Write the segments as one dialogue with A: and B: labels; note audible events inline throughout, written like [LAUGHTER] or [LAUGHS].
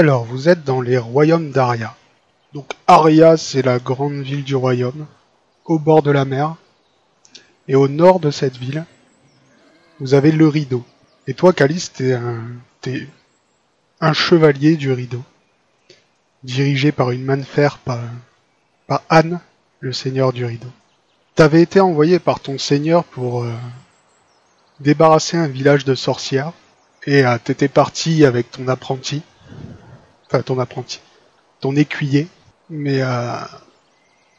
A: Alors, vous êtes dans les royaumes d'Aria. Donc, Aria, c'est la grande ville du royaume, au bord de la mer. Et au nord de cette ville, vous avez le rideau. Et toi, Calice, t'es un, un chevalier du rideau, dirigé par une main de fer par, par Anne, le seigneur du rideau. T'avais été envoyé par ton seigneur pour euh, débarrasser un village de sorcières, et euh, t'étais parti avec ton apprenti, enfin ton apprenti, ton écuyer, mais euh,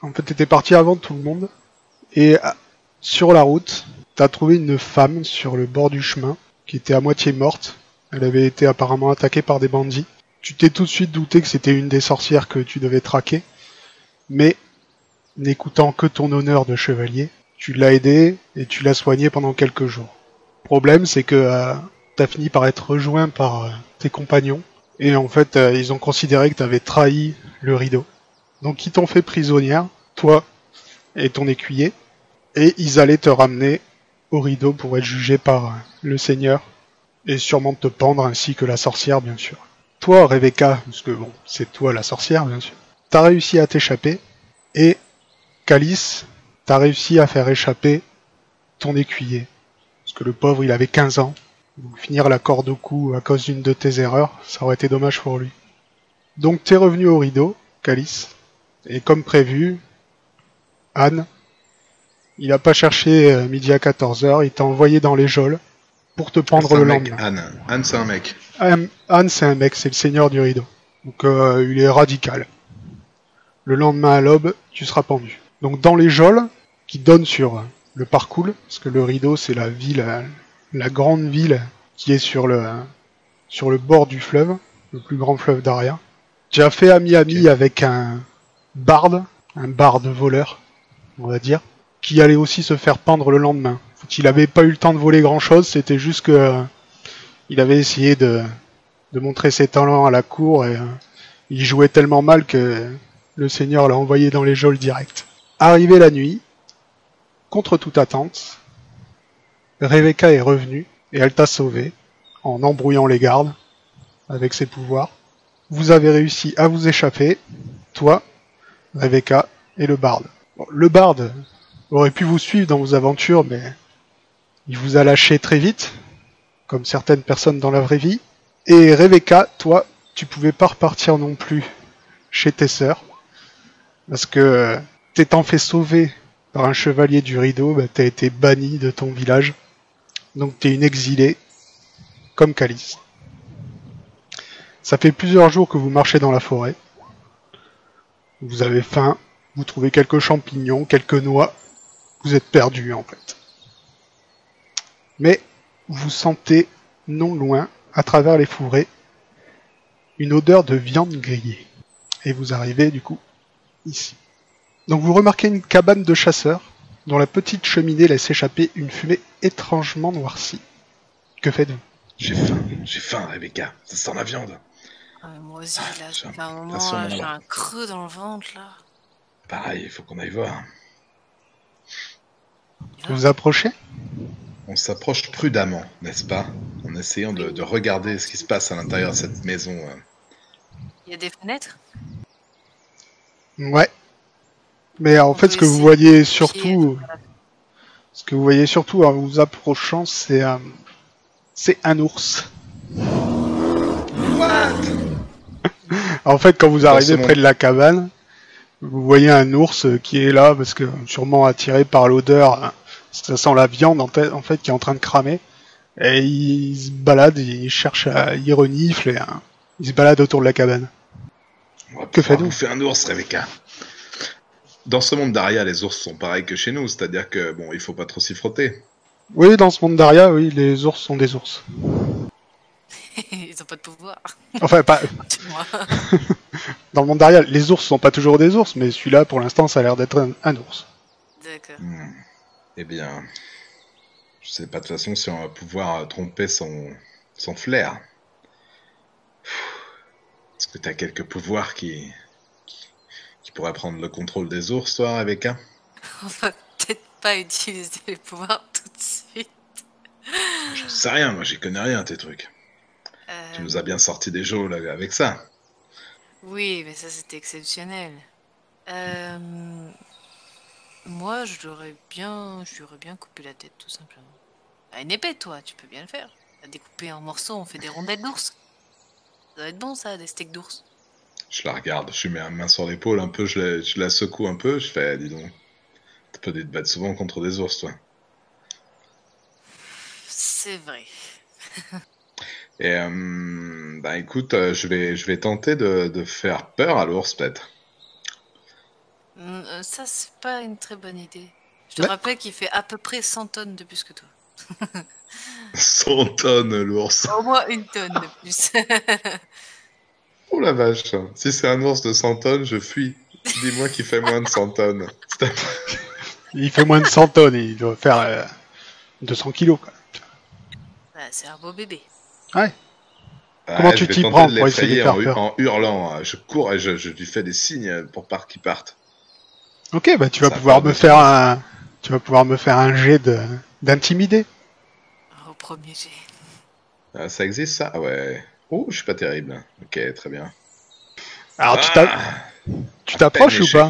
A: en fait t'étais parti avant tout le monde, et euh, sur la route, t'as trouvé une femme sur le bord du chemin, qui était à moitié morte, elle avait été apparemment attaquée par des bandits. Tu t'es tout de suite douté que c'était une des sorcières que tu devais traquer, mais n'écoutant que ton honneur de chevalier, tu l'as aidée et tu l'as soignée pendant quelques jours. Problème, c'est que euh, t'as fini par être rejoint par euh, tes compagnons, et en fait, euh, ils ont considéré que t'avais trahi le rideau. Donc ils t'ont fait prisonnière, toi et ton écuyer, et ils allaient te ramener au rideau pour être jugé par euh, le seigneur, et sûrement te pendre ainsi que la sorcière, bien sûr. Toi, Rebecca, parce que bon, c'est toi la sorcière, bien sûr, t'as réussi à t'échapper, et Calice, t'as réussi à faire échapper ton écuyer. Parce que le pauvre, il avait 15 ans. Donc finir la corde au cou à cause d'une de tes erreurs, ça aurait été dommage pour lui. Donc t'es revenu au rideau, Calice, et comme prévu, Anne, il a pas cherché euh, midi à 14h, il t'a envoyé dans les geôles pour te pendre le lendemain.
B: Anne. Anne, c'est un mec.
A: Anne, Anne, c'est un mec, c'est le seigneur du rideau. Donc euh, il est radical. Le lendemain à l'aube, tu seras pendu. Donc dans les geôles, qui donnent sur le parcours, parce que le rideau c'est la ville, euh, la grande ville qui est sur le, sur le bord du fleuve, le plus grand fleuve d'Aria. As fait ami-ami avec un barde, un barde voleur, on va dire, qui allait aussi se faire pendre le lendemain. Il avait pas eu le temps de voler grand chose, c'était juste que euh, il avait essayé de, de montrer ses talents à la cour et euh, il jouait tellement mal que le seigneur l'a envoyé dans les geôles direct. Arrivé la nuit, contre toute attente, Rebecca est revenue et elle t'a sauvé en embrouillant les gardes avec ses pouvoirs. Vous avez réussi à vous échapper, toi, Rebecca et le barde. Le barde aurait pu vous suivre dans vos aventures, mais il vous a lâché très vite, comme certaines personnes dans la vraie vie. Et Rebecca, toi, tu pouvais pas repartir non plus chez tes sœurs, parce que t'étant fait sauver par un chevalier du rideau, bah, t'as été banni de ton village. Donc t'es une exilée, comme Calice. Ça fait plusieurs jours que vous marchez dans la forêt. Vous avez faim, vous trouvez quelques champignons, quelques noix. Vous êtes perdu en fait. Mais vous sentez non loin, à travers les fourrés, une odeur de viande grillée. Et vous arrivez du coup ici. Donc vous remarquez une cabane de chasseurs dont la petite cheminée laisse échapper une fumée étrangement noircie. Que faites-vous?
B: J'ai faim, j'ai faim, Rebecca. Ça sent la viande.
C: Ah, moi aussi, là,
B: J'ai
C: un moment, là, j'ai un creux dans le ventre, là.
B: Pareil, il faut qu'on aille voir.
A: Vous vous approchez?
B: On s'approche prudemment, n'est-ce pas? En essayant de, de regarder ce qui se passe à l'intérieur de cette maison. euh.
C: Il y a des fenêtres?
A: Ouais. Mais en fait, ce que vous voyez surtout, ce que vous voyez surtout en vous approchant, c'est euh, c'est un ours. En fait, quand vous arrivez près de la cabane, vous voyez un ours qui est là parce que sûrement attiré par l'odeur, hein, ça sent la viande en, fait- en fait qui est en train de cramer. Et il se balade, il cherche, à, il renifle et hein, il se balade autour de la cabane.
B: On va
A: Que faites-vous
B: bouffer un ours, Rebecca. Dans ce monde d'Aria, les ours sont pareils que chez nous, c'est-à-dire que bon, il faut pas trop s'y frotter.
A: Oui, dans ce monde d'Aria, oui, les ours sont des ours. [LAUGHS]
C: Ils ont pas de pouvoir.
A: Enfin, pas [LAUGHS] [LAUGHS] dans le monde d'Aria, les ours sont pas toujours des ours, mais celui-là, pour l'instant, ça a l'air d'être un, un ours.
C: D'accord.
B: Hmm. Eh bien, je sais pas de toute façon si on va pouvoir tromper son, son flair. Est-ce que tu as quelques pouvoirs qui, qui pourraient prendre le contrôle des ours, toi, Rebecca
C: On va peut-être pas utiliser les pouvoirs tout de suite.
B: Je sais rien, moi j'y connais rien, tes trucs.
C: Euh,
B: Tu nous as bien sorti des geôles avec ça.
C: Oui, mais ça c'était exceptionnel. Euh, Moi, je l'aurais bien, je lui aurais bien coupé la tête, tout simplement. À une épée, toi, tu peux bien le faire. La découper en morceaux, on fait des rondelles d'ours. Ça doit être bon, ça, des steaks d'ours.
B: Je la regarde, je lui mets ma main sur l'épaule un peu, je la, je la secoue un peu, je fais, dis donc, t'as pas dû te battre souvent contre des ours, toi.
C: C'est vrai. [LAUGHS]
B: Et euh, bah écoute, euh, je vais, je vais tenter de, de faire peur à l'ours peut-être.
C: Hum, euh, Ça, c'est pas une très bonne idée. Je te
A: Ouais.
C: rappelle qu'il fait à peu près 100 tonnes de plus que toi. [LAUGHS]
B: 100 tonnes l'ours.
C: Au moins une tonne de plus. [LAUGHS]
B: Oh la vache. Si c'est un ours de 100 tonnes, je fuis. Dis-moi qu'il fait moins de 100 tonnes.
A: Il fait moins de 100 tonnes, il doit faire euh, 200 kilos. Quoi.
C: Ah, c'est un beau bébé.
B: Ah,
A: Comment
B: je
A: tu t'y prends pour essayer de faire
B: en, hu-
A: peur
B: en hurlant. Je cours et je, je lui fais des signes pour qu'il parte.
A: Ok, bah tu vas
B: Ça
A: pouvoir me faire un, tu vas pouvoir me faire un jet de d'intimider.
C: Au premier jet.
B: Ah, ça existe ça? Ah ouais. Oh, je suis pas terrible. Ok, très bien.
A: Alors tu
B: Ah,
A: tu t'approches ou pas.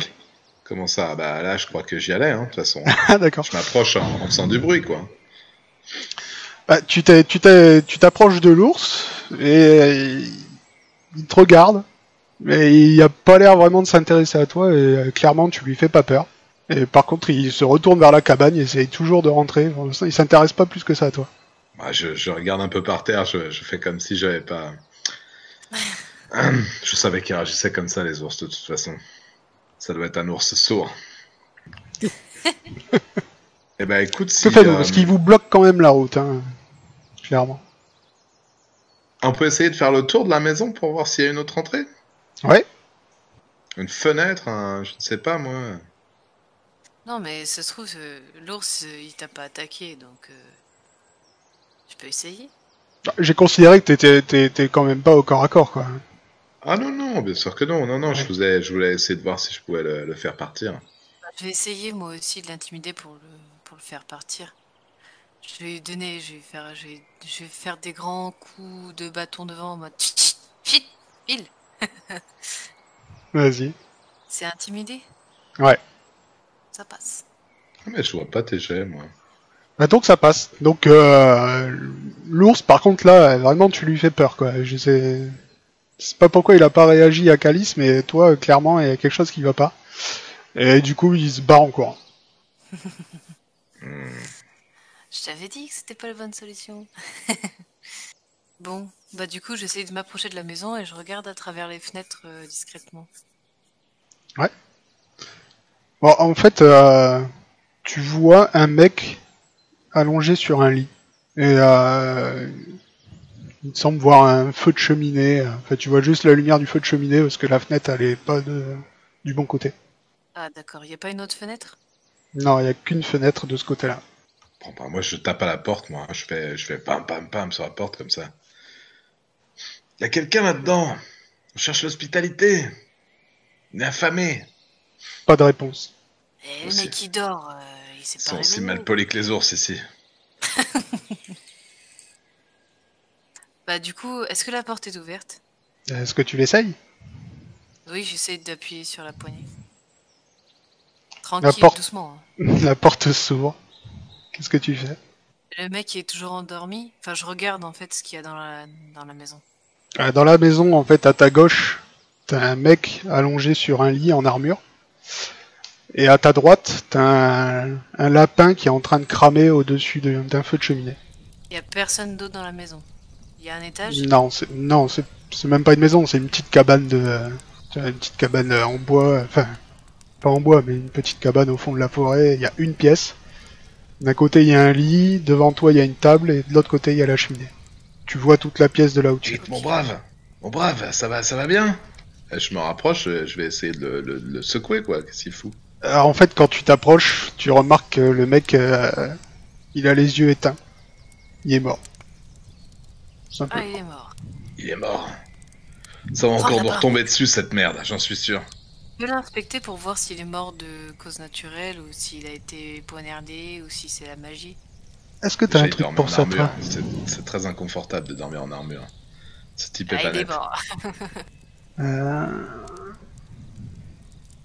B: Comment ça? Bah là, je crois que j'y allais, hein, de toute façon. [LAUGHS]
A: Ah d'accord.
B: je m'approche en, en faisant du bruit, quoi.
A: Bah, tu t'approches de l'ours et il te regarde, mais il a pas l'air vraiment de s'intéresser à toi et euh, clairement tu lui fais pas peur. Et par contre, il se retourne vers la cabane, il essaye toujours de rentrer. Pour l'instant, il s'intéresse pas plus que ça à toi.
B: Bah, je, je regarde un peu par terre, je, je fais comme si j'avais pas. [LAUGHS] je savais qu'ils réagissaient comme ça, les ours, de toute façon. Ça doit être un ours sourd. [LAUGHS] Eh ben écoute, si,
A: Que faites-vous?
B: euh,
A: Parce qu'il vous bloque quand même la route, hein, clairement.
B: on peut essayer de faire le tour de la maison pour voir s'il y a une autre entrée?
A: Ouais.
B: Une fenêtre, un- je ne sais pas moi.
C: Non, mais ça se trouve, euh, l'ours, euh, il t'a pas attaqué, donc... euh, Tu peux essayer
A: J'ai considéré que t'étais quand même pas au corps à corps, quoi.
B: Ah non, non, bien sûr que non, non, non, je,
A: Ouais.
B: voulais, je voulais essayer de voir si je pouvais le, le faire partir.
C: Bah, Je vais essayer, moi aussi, de l'intimider pour le, pour le faire partir. Je vais lui donner, je vais faire, je vais, je vais faire des grands coups de bâton devant en mode... File [LAUGHS]
A: Vas-y.
C: C'est intimidé?
A: Ouais.
C: Ça passe.
B: Ah, mais je vois pas tes jets, moi.
A: Bah donc ça passe. Donc euh, l'ours, par contre là, vraiment tu lui fais peur, quoi. Je sais, c'est pas pourquoi il a pas réagi à Calice, mais toi, clairement, il y a quelque chose qui va pas. Et du coup, il se barre en courant. [LAUGHS]
C: Je t'avais dit que c'était pas la bonne solution. [LAUGHS] bon, bah du coup, j'essaie de m'approcher de la maison et je regarde à travers les fenêtres euh, discrètement.
A: Bon, en fait, euh, tu vois un mec allongé sur un lit. Et euh, il semble voir un feu de cheminée. En fait, tu vois juste la lumière du feu de cheminée parce que la fenêtre, elle est pas de, du bon côté.
C: Ah d'accord, y a pas une autre fenêtre?
A: Non, il y a qu'une fenêtre de ce côté-là.
B: Bon, bah, moi, je tape à la porte, moi. Je fais, je fais pam, pam, pam sur la porte comme ça. Y a quelqu'un là-dedans? On cherche l'hospitalité. On est affamé.
A: Pas de réponse.
C: Eh, mec il dort, euh,
B: Ils
C: pas
B: mal polis que les ours ici. [LAUGHS]
C: Bah du coup, est-ce que la porte est ouverte?
A: Est-ce que tu l'essayes?
C: Oui, j'essaie d'appuyer sur la poignée. Tranquille,
A: porte.
C: doucement. hein. [LAUGHS]
A: La porte s'ouvre. Qu'est-ce que tu fais?
C: Le mec est toujours endormi. Enfin, je regarde en fait ce qu'il y a dans la, dans la maison.
A: Euh, Dans la maison, en fait, à ta gauche, t'as un mec allongé sur un lit en armure. Et à ta droite, t'as un, un lapin qui est en train de cramer au-dessus de- d'un feu de cheminée.
C: Il y a personne d'autre dans la maison. Il y a un étage?
A: Non, c'est non, c'est c'est même pas une maison, c'est une petite cabane de euh, une petite cabane euh, en bois, enfin pas en bois, mais une petite cabane au fond de la forêt. Il y a une pièce. D'un côté, il y a un lit, devant toi, il y a une table, et de l'autre côté, il y a la cheminée. Tu vois toute la pièce de là où tu es.
B: Mon brave. Mon brave, ça va, ça va bien? Eh, Je me rapproche, euh, je vais essayer de le, le- le secouer, quoi. Qu'est-ce qu'il fout?
A: Alors, en fait, quand tu t'approches, tu remarques que le mec, euh, il a les yeux éteints. Il est mort.
C: Ah, il est mort.
B: Il est mort. Ça va encore nous retomber dessus, cette merde, j'en suis sûr.
C: Je peux l'inspecter pour voir s'il est mort de cause naturelle ou s'il a été poignardé ou si c'est la magie.
A: Est-ce que t'as un truc pour
B: en
A: ça,
B: armure.
A: toi
B: C'est très inconfortable de dormir en armure. Ce type est
C: Ah,
B: pas
C: il est mort.
A: Euh...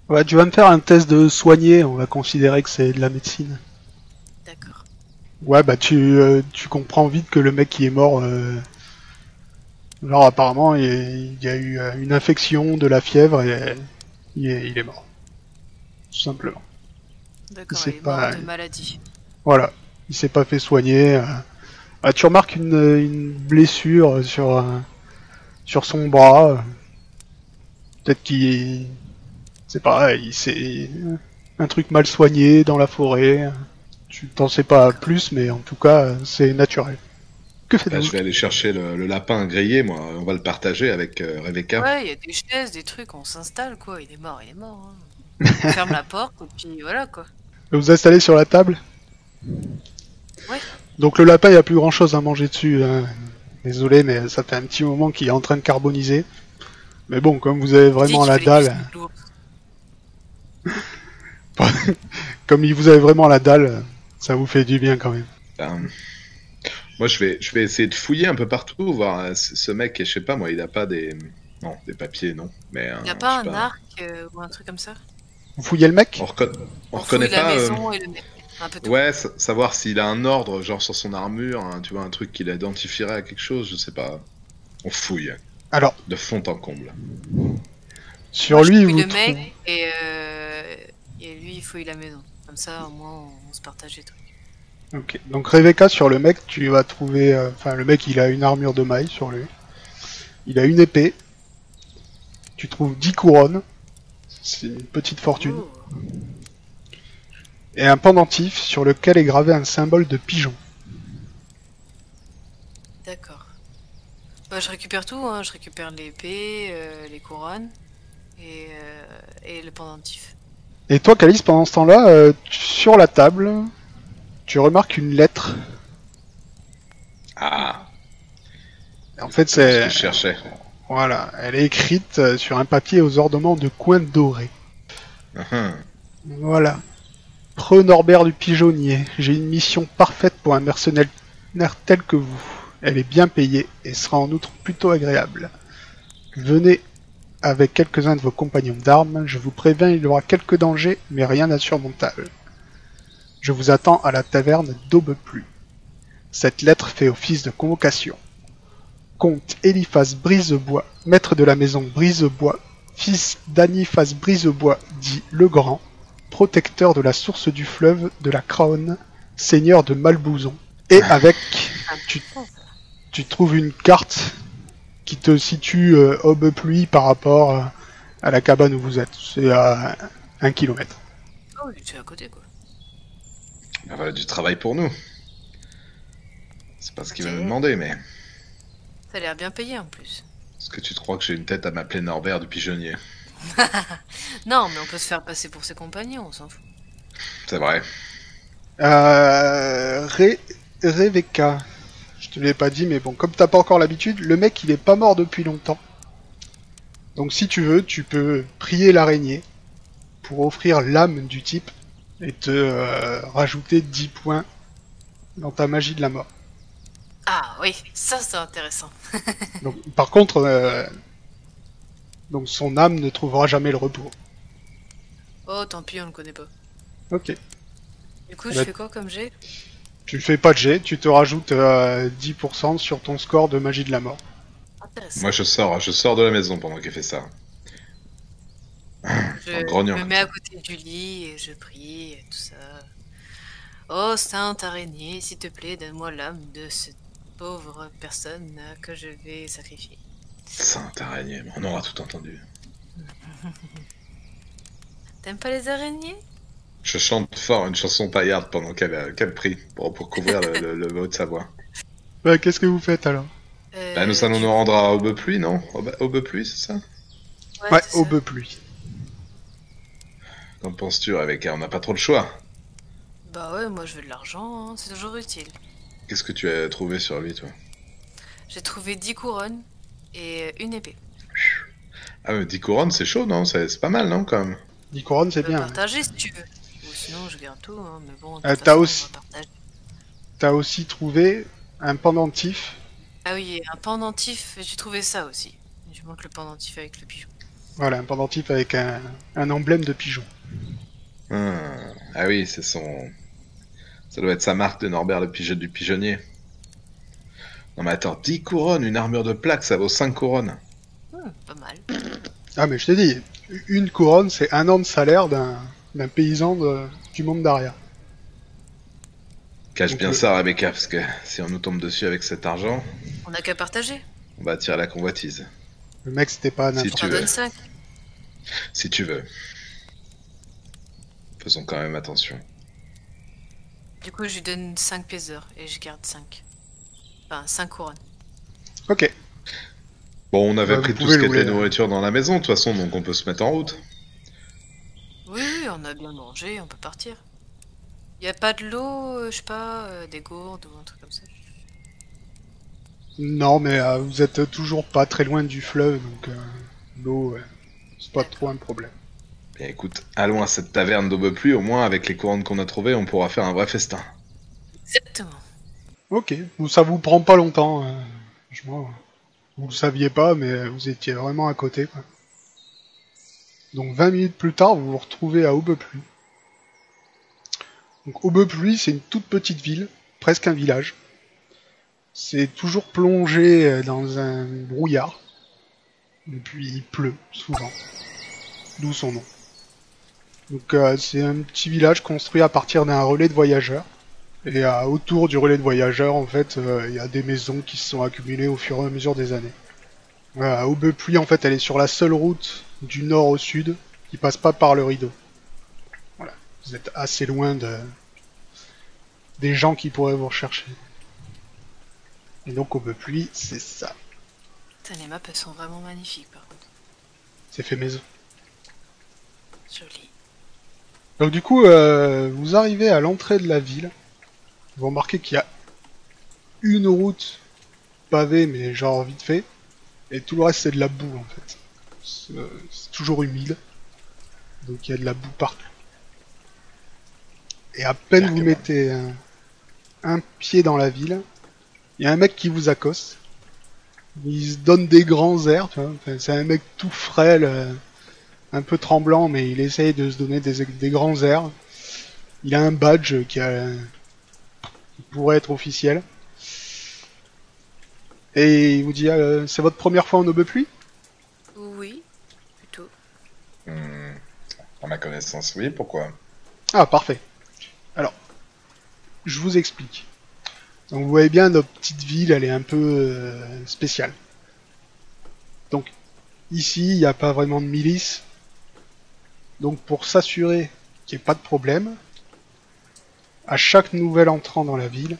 A: Ouais, tu vas me faire un test de soigner, on va considérer que c'est de la médecine.
C: D'accord.
A: Ouais, bah tu, euh, tu comprends vite que le mec qui est mort, euh, genre apparemment il, y a eu euh, une infection, de la fièvre et il est, il est mort. Tout simplement.
C: D'accord, il est
A: pas-
C: mort de maladie.
A: Voilà, il s'est pas fait soigner. euh. Ah, tu remarques une, une blessure sur, euh, sur son bras. Peut-être qu'il... C'est pareil, c'est un truc mal soigné dans la forêt. Tu t'en sais pas plus, mais en tout cas, c'est naturel. Que
B: Là,
A: faites-vous
B: je vais aller chercher le, le lapin grillé, moi. On va le partager avec euh, Rebecca.
C: Ouais, il y a des chaises, des trucs, on s'installe quoi. Il est mort, il est mort. hein. On ferme la porte et puis voilà quoi.
A: Vous [LAUGHS] vous installez sur la table?
C: Ouais.
A: Donc le lapin, il n'y a plus grand chose à manger dessus. hein. Désolé, mais ça fait un petit moment qu'il est en train de carboniser. Mais bon, comme vous avez vraiment la dalle. [LAUGHS] comme il vous avez vraiment la dalle, ça vous fait du bien quand même.
B: Ben, moi, je vais, je vais essayer de fouiller un peu partout, voir euh, ce mec, je sais pas, moi, il a pas des. Non, des papiers, non. Mais,
C: Il y a
B: euh,
C: pas un arc euh, ou un truc comme ça?
A: Vous fouillez le mec?
B: On, reconna- on
C: On
B: reconnaît
C: la
B: pas. euh,
C: maison et le mec. Un peu tout.
B: Ouais, sa- savoir s'il a un ordre, genre sur son armure, hein, tu vois, un truc qui l'identifierait à quelque chose, je sais pas. On fouille,
A: Alors,
B: de fond en comble.
A: sur
C: Moi,
A: lui, vous
C: le
A: trouvez-
C: mec et, euh, et lui il fouille la maison. Comme ça au moins on, on se partage les trucs.
A: Ok. Donc Rebecca, sur le mec, tu vas trouver... euh, Enfin, le mec, il a une armure de maille sur lui. Il a une épée. Tu trouves 10 couronnes. C'est une petite fortune.
C: Oh.
A: Et un pendentif sur lequel est gravé un symbole de pigeon.
C: D'accord. Bah, je récupère tout, hein. je récupère l'épée, euh, les couronnes et, euh, et le pendentif.
A: Et toi, Calice, pendant ce temps-là, euh, sur la table, tu remarques une lettre.
B: Ah,
A: En fait,
B: c'est ce
A: c'est
B: que je cherchais.
A: voilà, elle est écrite euh, sur un papier aux ornements de coins dorés.
B: Uhum.
A: Voilà. Pre Norbert du Pigeonnier, j'ai une mission parfaite pour un mercenaire tel que vous. Elle est bien payée et sera en outre plutôt agréable. Venez avec quelques-uns de vos compagnons d'armes, je vous préviens, il y aura quelques dangers, mais rien d'insurmontable. Je vous attends à la taverne d'Aubepluie. Cette lettre fait office de convocation. Comte Eliphas Brisebois, maître de la maison Brisebois, fils d'Aniphas Brisebois, dit le Grand, protecteur de la source du fleuve de la Craonne, seigneur de Malbouzon. Et avec, tu trouves une carte? Qui te situe euh, Aubepluie par rapport euh, à la cabane où vous êtes. C'est à un kilomètre.
C: Oh, oui, c'est à côté quoi.
B: Ah, voilà du travail pour nous. C'est pas ce qu'il va me demander, mais.
C: Ça a l'air bien payé en plus.
B: Est-ce que tu te crois que j'ai une tête à m'appeler Norbert du pigeonnier [LAUGHS]
C: Non, mais on peut se faire passer pour ses compagnons, on s'en fout.
B: C'est vrai.
A: Euh, Ré- Rebecca, je l'ai pas dit, mais bon, comme t'as pas encore l'habitude, le mec il est pas mort depuis longtemps. Donc si tu veux, tu peux prier l'araignée pour offrir l'âme du type et te euh, rajouter 10 points dans ta magie de la mort.
C: Ah oui, ça c'est intéressant. [LAUGHS]
A: Donc, par contre, euh, donc son âme ne trouvera jamais le repos.
C: Oh, tant pis, on le connaît pas.
A: Ok.
C: Du coup,
A: Bah-
C: je fais quoi comme jet?
A: Tu fais pas de jet, tu te rajoutes euh, 10% sur ton score de magie de la mort.
B: Moi, je sors, je sors de la maison pendant qu'il fait ça.
C: je me mets à côté du lit et je prie et tout ça. Oh, sainte araignée, s'il te plaît, donne-moi l'âme de cette pauvre personne que je vais sacrifier.
B: Sainte araignée, on aura tout entendu.
C: T'aimes pas les araignées?
B: Je chante fort une chanson paillarde pendant qu'elle euh, qu'elle prie, pour, pour couvrir le, le, le haut de sa voix. [LAUGHS]
A: Bah, Qu'est-ce que vous faites alors?
C: Euh,
B: Bah, nous allons nous rendre à Aubepluie, non? Aube- Aubepluie, c'est ça?
C: Ouais,
A: Ouais,
C: c'est ça.
A: au pluie.
B: Qu'en penses-tu, Rebecca? On n'a pas trop le choix.
C: Bah ouais, moi je veux de l'argent, hein, c'est toujours utile.
B: Qu'est-ce que tu as trouvé sur lui, toi?
C: J'ai trouvé 10 couronnes et une épée.
B: Ah, mais 10 couronnes, c'est chaud, non? C'est pas mal, non, quand même?
A: 10 couronnes, c'est bien.
C: partager si tu veux. Sinon, je garde tout, hein, mais bon.
A: Euh, t'as aussi- aussi trouvé un pendentif
C: Ah oui, un pendentif, j'ai trouvé ça aussi. Je montre le pendentif avec le pigeon.
A: Voilà, un pendentif avec un, un emblème de pigeon.
B: Ah, ah oui, c'est son. Ça doit être sa marque de Norbert le pigeon du pigeonnier. Non mais attends, 10 couronnes, une armure de plaque, ça vaut 5 couronnes.
C: Hmm, pas mal.
A: Ah mais je t'ai dit, une couronne c'est un an de salaire d'un d'un paysan de- du monde d'Aria.
B: Cache
A: Donc,
B: bien
A: euh,
B: ça, Rebecca, parce que si on nous tombe dessus avec cet argent,
C: On n'a qu'à partager.
B: on va attirer la convoitise.
A: Le mec c'était pas un
B: Si
C: On
B: tu
C: en
B: veux.
C: donne 5.
B: Si tu veux. Faisons quand même attention.
C: Du coup, je lui donne 5 pièces d'or et je garde 5. Enfin, 5 couronnes.
A: Ok.
B: Bon, on avait
A: Bah,
B: pris tout
A: pouvez
B: ce qui
A: louer,
B: était
A: hein.
B: nourriture dans la maison, de toute façon, donc on peut se mettre en route.
C: Oui, oui, on a bien mangé, on peut partir. Y a pas de l'eau, euh, je sais pas, euh, des gourdes ou un truc comme ça?
A: Non mais euh, vous êtes toujours pas très loin du fleuve donc euh, l'eau ouais, c'est pas trop un problème.
B: Bien écoute, allons à cette taverne d'Aubepluie, au moins avec les couronnes qu'on a trouvées, on pourra faire un vrai festin.
C: Exactement.
A: Ok, ça vous prend pas longtemps. euh, franchement, vous le saviez pas mais vous étiez vraiment à côté quoi. Donc 20 minutes plus tard vous vous retrouvez à Aubepluie. Donc Aubepluie c'est une toute petite ville, presque un village. C'est toujours plongé euh, dans un brouillard. Et puis il pleut souvent. D'où son nom. Donc euh, c'est un petit village construit à partir d'un relais de voyageurs. Et euh, autour du relais de voyageurs, en fait, il y a des maisons qui se sont accumulées au fur et à mesure des années. Euh, Aubepluie, en fait, elle est sur la seule route du nord au sud qui passe pas par le rideau. Voilà. Vous êtes assez loin de des gens qui pourraient vous rechercher. Et donc Aubepluie, c'est ça.
C: Putain, les maps, elles sont vraiment magnifiques, par contre.
A: C'est fait maison.
C: Joli.
A: Donc du coup, euh, vous arrivez à l'entrée de la ville. Vous remarquez qu'il y a une route pavée, mais genre vite fait. Et tout le reste, c'est de la boue, en fait. C'est euh, toujours humide. Donc il y a de la boue partout. Et à peine vous mettez un, un pied dans la ville, il y a un mec qui vous accoste. Il se donne des grands airs, c'est un mec tout frêle, euh, un peu tremblant, mais il essaye de se donner des, des grands airs. Il a un badge qui, a, qui pourrait être officiel. Et il vous dit, euh, c'est votre première fois en Aubepluie
C: Oui, plutôt.
B: Hmm, À ma connaissance, oui, pourquoi?
A: Ah, parfait. Alors, je vous explique. Donc, vous voyez bien, notre petite ville, elle est un peu euh, spéciale. Donc, ici, il n'y a pas vraiment de milice. Donc, pour s'assurer qu'il n'y ait pas de problème, à chaque nouvel entrant dans la ville,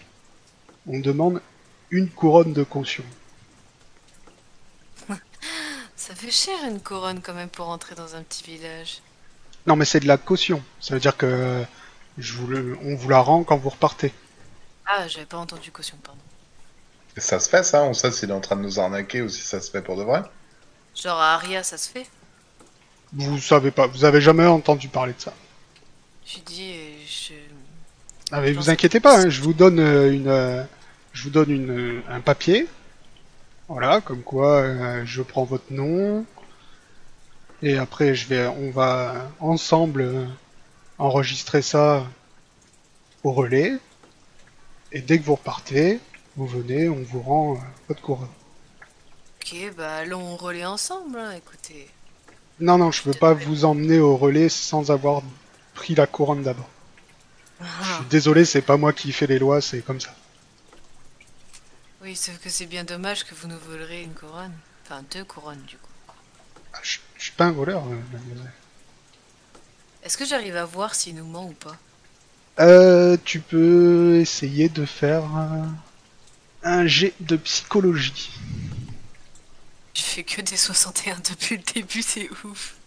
A: on demande une couronne de caution. [LAUGHS]
C: Ça fait cher une couronne quand même pour entrer dans un petit village.
A: Non, mais c'est de la caution. Ça veut dire que je vous le- on vous la rend quand vous repartez.
C: Ah, j'avais pas entendu caution, pardon.
B: Et ça se fait, ça On sait s'il est en train de nous arnaquer ou si ça se fait pour de vrai
C: Genre à Aria, ça se fait?
A: Vous savez pas, vous avez jamais entendu parler de ça.
C: J'ai dit, euh, je...
A: Ah mais vous inquiétez pas, hein, je vous donne euh, une, euh, je vous donne une, un papier, voilà, comme quoi euh, je prends votre nom et après je vais, on va ensemble enregistrer ça au relais et dès que vous repartez, vous venez, on vous rend euh, votre couronne.
C: Ok, bah allons au relais ensemble, hein, écoutez.
A: Non non, je peux pas vous emmener au relais sans avoir pris la couronne d'abord. Je
C: Ah,
A: suis désolé, c'est pas moi qui fais les lois, c'est comme ça.
C: Oui, sauf que c'est bien dommage que vous nous volerez une couronne. Enfin, deux couronnes, du coup.
A: Ah, Je je suis pas un voleur, euh, mademoiselle.
C: Est-ce que j'arrive à voir s'il nous ment ou pas?
A: Euh, tu peux essayer de faire un, un jet de psychologie.
C: Je fais que des 61 depuis le début, c'est ouf.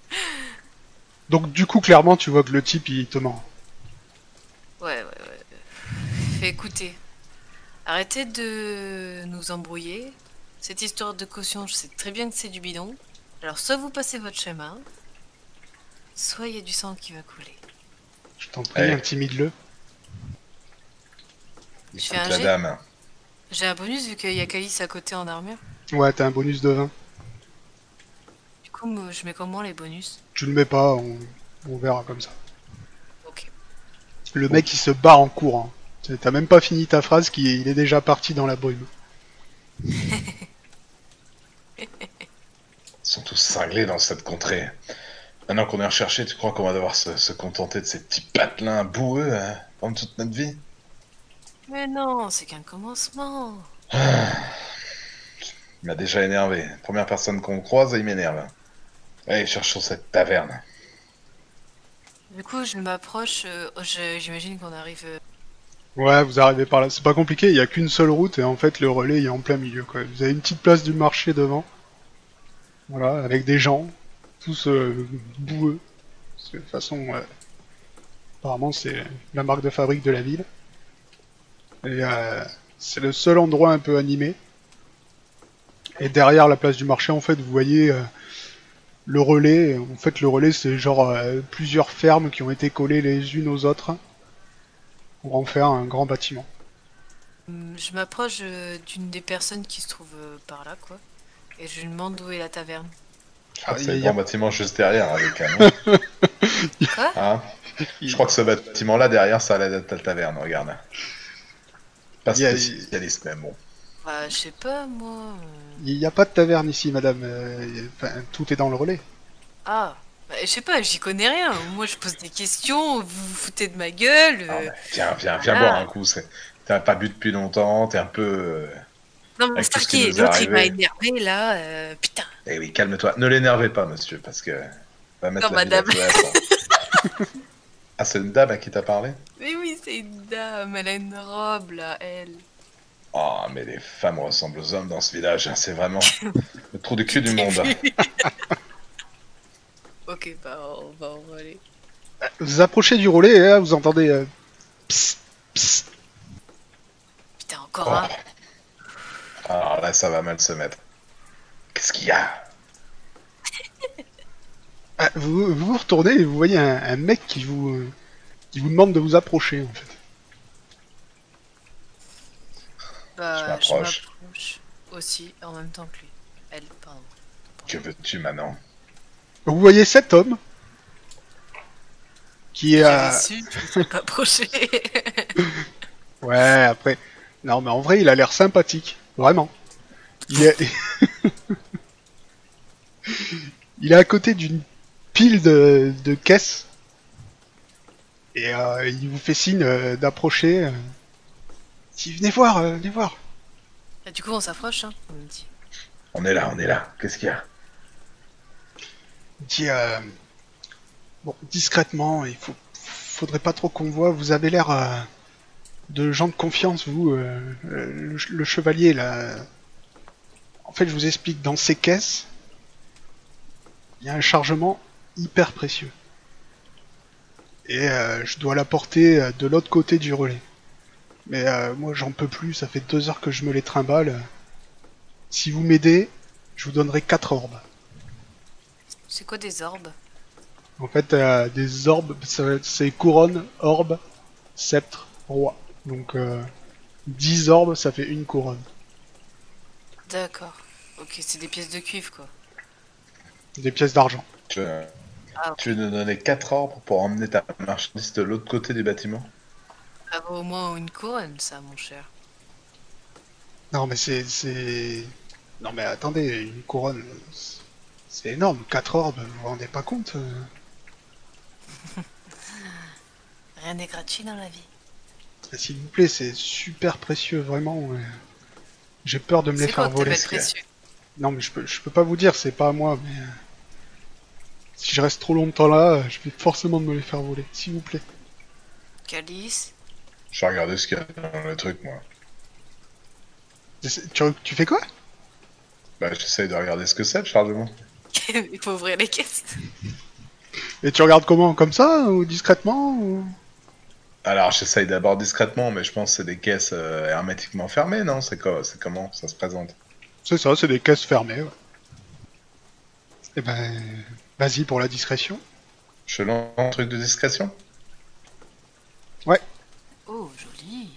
A: Donc du coup, clairement, tu vois que le type, il te ment.
C: Ouais, ouais, ouais. Fait écoutez, arrêtez de nous embrouiller. Cette histoire de caution, je sais très bien que c'est du bidon. Alors, soit vous passez votre chemin, soit il y a du sang qui va couler.
A: Je t'en prie,
B: Ouais.
A: intimide-le.
C: Je fais
B: Écoute
C: un
B: la dame.
C: J'ai un bonus vu qu'il y a Calice à côté en armure.
A: Ouais, t'as un bonus de 20.
C: Du coup, je mets comment les bonus?
A: Tu le mets pas, on, on verra comme ça.
C: Ok.
A: Le mec il se barre en courant. T'as même pas fini ta phrase, qui il est déjà parti dans la brume. [LAUGHS]
B: Ils sont tous cinglés dans cette contrée. Maintenant qu'on est recherché, tu crois qu'on va devoir se, se contenter de ces petits patelins boueux hein, pendant toute notre vie?
C: Mais non, c'est qu'un commencement.
B: Il m'a déjà énervé. Première personne qu'on croise, il m'énerve. Allez, cherchons cette taverne.
C: Du coup, je m'approche. euh, J'imagine qu'on arrive.
A: Ouais, vous arrivez par là. C'est pas compliqué, il y a qu'une seule route et en fait le relais est en plein milieu. Quoi. Vous avez une petite place du marché devant. Voilà, avec des gens, tous euh, boueux. Parce que de toute façon, apparemment c'est la marque de fabrique de la ville. Et euh, c'est le seul endroit un peu animé. Et derrière la place du marché, en fait, vous voyez euh, le relais. En fait, le relais c'est genre euh, plusieurs fermes qui ont été collées les unes aux autres pour en faire un grand bâtiment.
C: hum, Je m'approche euh, d'une des personnes qui se trouve euh, par là, quoi. Et je lui demande où est la taverne.
B: Je crois que
A: Ah,
B: c'est le
A: a-
B: grand bâtiment juste derrière, avec un nom.
C: Quoi?
B: Hein? Je crois que ce bâtiment-là, derrière, ça être la taverne, regarde.
A: Y a-
B: spécialiste, mais bon.
C: Bah, je sais pas, moi. euh.
A: Il n'y a pas de taverne ici, madame. enfin, tout est dans le relais.
C: Ah, bah, je sais pas, j'y connais rien. Moi, je pose des questions, vous vous foutez de ma gueule.
B: Non,
C: euh.
B: mais Viens, viens, viens
C: Ah.
B: boire un coup. T'as pas bu depuis longtemps, t'es un peu... euh,
C: Non, mais Starkey, l'autre, il m'a énervé, là. euh, Putain.
B: Eh oui, calme-toi. Ne l'énervez pas, monsieur, parce que... Va mettre
C: Non,
B: la
C: madame. [LAUGHS]
B: ah, c'est une dame à qui t'as parlé?
C: Mais oui, c'est une dame, elle a une robe, là, elle.
B: Oh, mais les femmes ressemblent aux hommes dans ce village. hein, C'est vraiment [LAUGHS] le trou de cul du monde. [LAUGHS]
C: ok, bah, on va en aller.
A: Vous approchez du relais et là, vous entendez. euh, psst, psst.
C: Putain, encore
B: Oh.
C: un.
B: Alors là, ça va mal se mettre. Qu'est-ce qu'il y a? [LAUGHS]
A: Ah, vous, vous vous retournez et vous voyez un, un mec qui vous, euh, qui vous demande de vous approcher en fait.
C: Bah,
B: Je
C: je
B: m'approche.
C: m'approche aussi en même temps que lui. Elle, pardon.
B: Que veux-tu maintenant
A: Vous voyez cet homme qui euh,
C: su, je approché. [LAUGHS]
A: Ouais, après. Non, mais en vrai, il a l'air sympathique. Vraiment. Il est. [LAUGHS] il est à côté d'une pile de, de caisses. Et euh, il vous fait signe euh, d'approcher. euh. Si, venez voir, euh, venez voir.
C: Et du coup, on s'approche, hein, on me dit.
B: On est là, on est là. Qu'est-ce qu'il y a?
A: Dit. euh, Bon, discrètement, il faut, faudrait pas trop qu'on voit. Vous avez l'air euh, de gens de confiance, vous. euh, le, chevalier, là. En fait, je vous explique. Dans ces caisses, il y a un chargement hyper précieux. Et je dois l'apporter de l'autre côté du relais. Mais moi, j'en peux plus. Ça fait deux heures que je me les trimballe. Si vous m'aidez, je vous donnerai quatre orbes.
C: C'est quoi des orbes
A: En fait, euh, des orbes, ça va être- c'est couronne, orbe, sceptre, roi. Donc, euh, 10 orbes, ça fait une couronne.
C: D'accord. Ok, c'est des pièces de cuivre, quoi.
A: Des pièces d'argent.
B: tu veux...
C: Ah.
B: tu veux nous donner 4 ordres pour emmener ta marchandise de l'autre côté du bâtiment?
C: Ça vaut au moins une couronne, ça, mon cher.
A: Non, mais c'est, c'est... Non, mais attendez, une couronne, c'est- c'est énorme. 4 orbes, vous vous rendez pas compte euh [LAUGHS]
C: Rien n'est gratuit dans la vie.
A: S'il vous plaît, c'est super précieux, vraiment. J'ai peur de me les
C: quoi
A: faire voler.
C: précieux
A: Non, mais je peux, je peux pas vous dire, c'est pas à moi, mais... euh, Si je reste trop longtemps là, euh, je vais forcément me les faire voler, s'il vous plaît.
C: Calice
B: Je vais regarder ce qu'il y a dans le truc, moi.
A: Tu, tu fais quoi?
B: Bah, j'essaye de regarder ce que c'est, le chargement. [LAUGHS]
C: Il faut ouvrir les caisses.
A: Et tu regardes comment? Comme ça Ou discrètement ou...
B: Alors, j'essaye d'abord discrètement, mais je pense que c'est des caisses euh, hermétiquement fermées, non? C'est quoi C'est comment ça se présente?
A: C'est ça, c'est des caisses fermées. Ouais. Eh ben, vas-y pour la discrétion.
B: Je lance un truc de discrétion?
C: Oh, joli.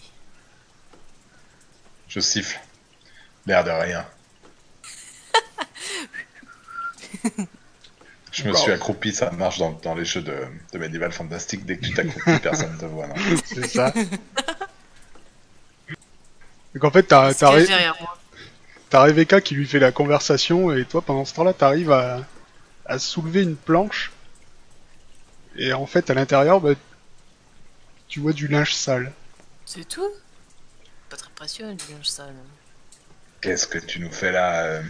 B: Je siffle. L'air de rien. Je me
A: Wow.
B: suis accroupi, ça marche dans, dans les jeux de, de Medieval Fantastic. Dès que tu t'accroupis, [LAUGHS] personne ne te voit. non.
A: C'est ça. [LAUGHS] Donc en fait, t'as Rebecca qui lui fait la conversation et toi pendant ce temps-là, t'arrives à, à soulever une planche et en fait à l'intérieur, bah, tu vois du linge sale.
C: C'est tout? Pas très précieux, du linge sale.
B: Qu'est-ce que tu nous fais là euh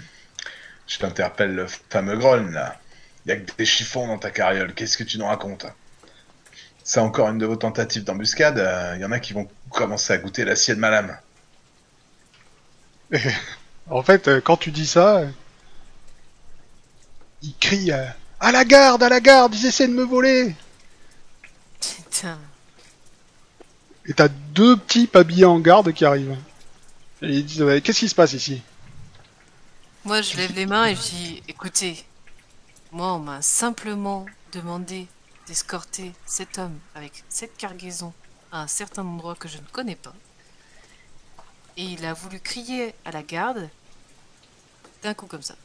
B: Je t'interpelle le fameux Groln là. Y a que des chiffons dans ta carriole. Qu'est-ce que tu nous racontes? C'est encore une de vos tentatives d'embuscade. Il y en a qui vont commencer à goûter l'acier de ma lame. [LAUGHS]
A: En fait, euh, quand tu dis ça, euh, il crie euh, à la garde, à la garde, ils essaient de me voler.
C: Putain.
A: Et t'as deux types habillés en garde qui arrivent. Et ils disent qu'est-ce qui se passe ici?
C: Moi, je lève les mains et je dis écoutez, moi, on m'a simplement demandé d'escorter cet homme avec cette cargaison à un certain endroit que je ne connais pas. Et il a voulu crier à la garde d'un coup comme ça.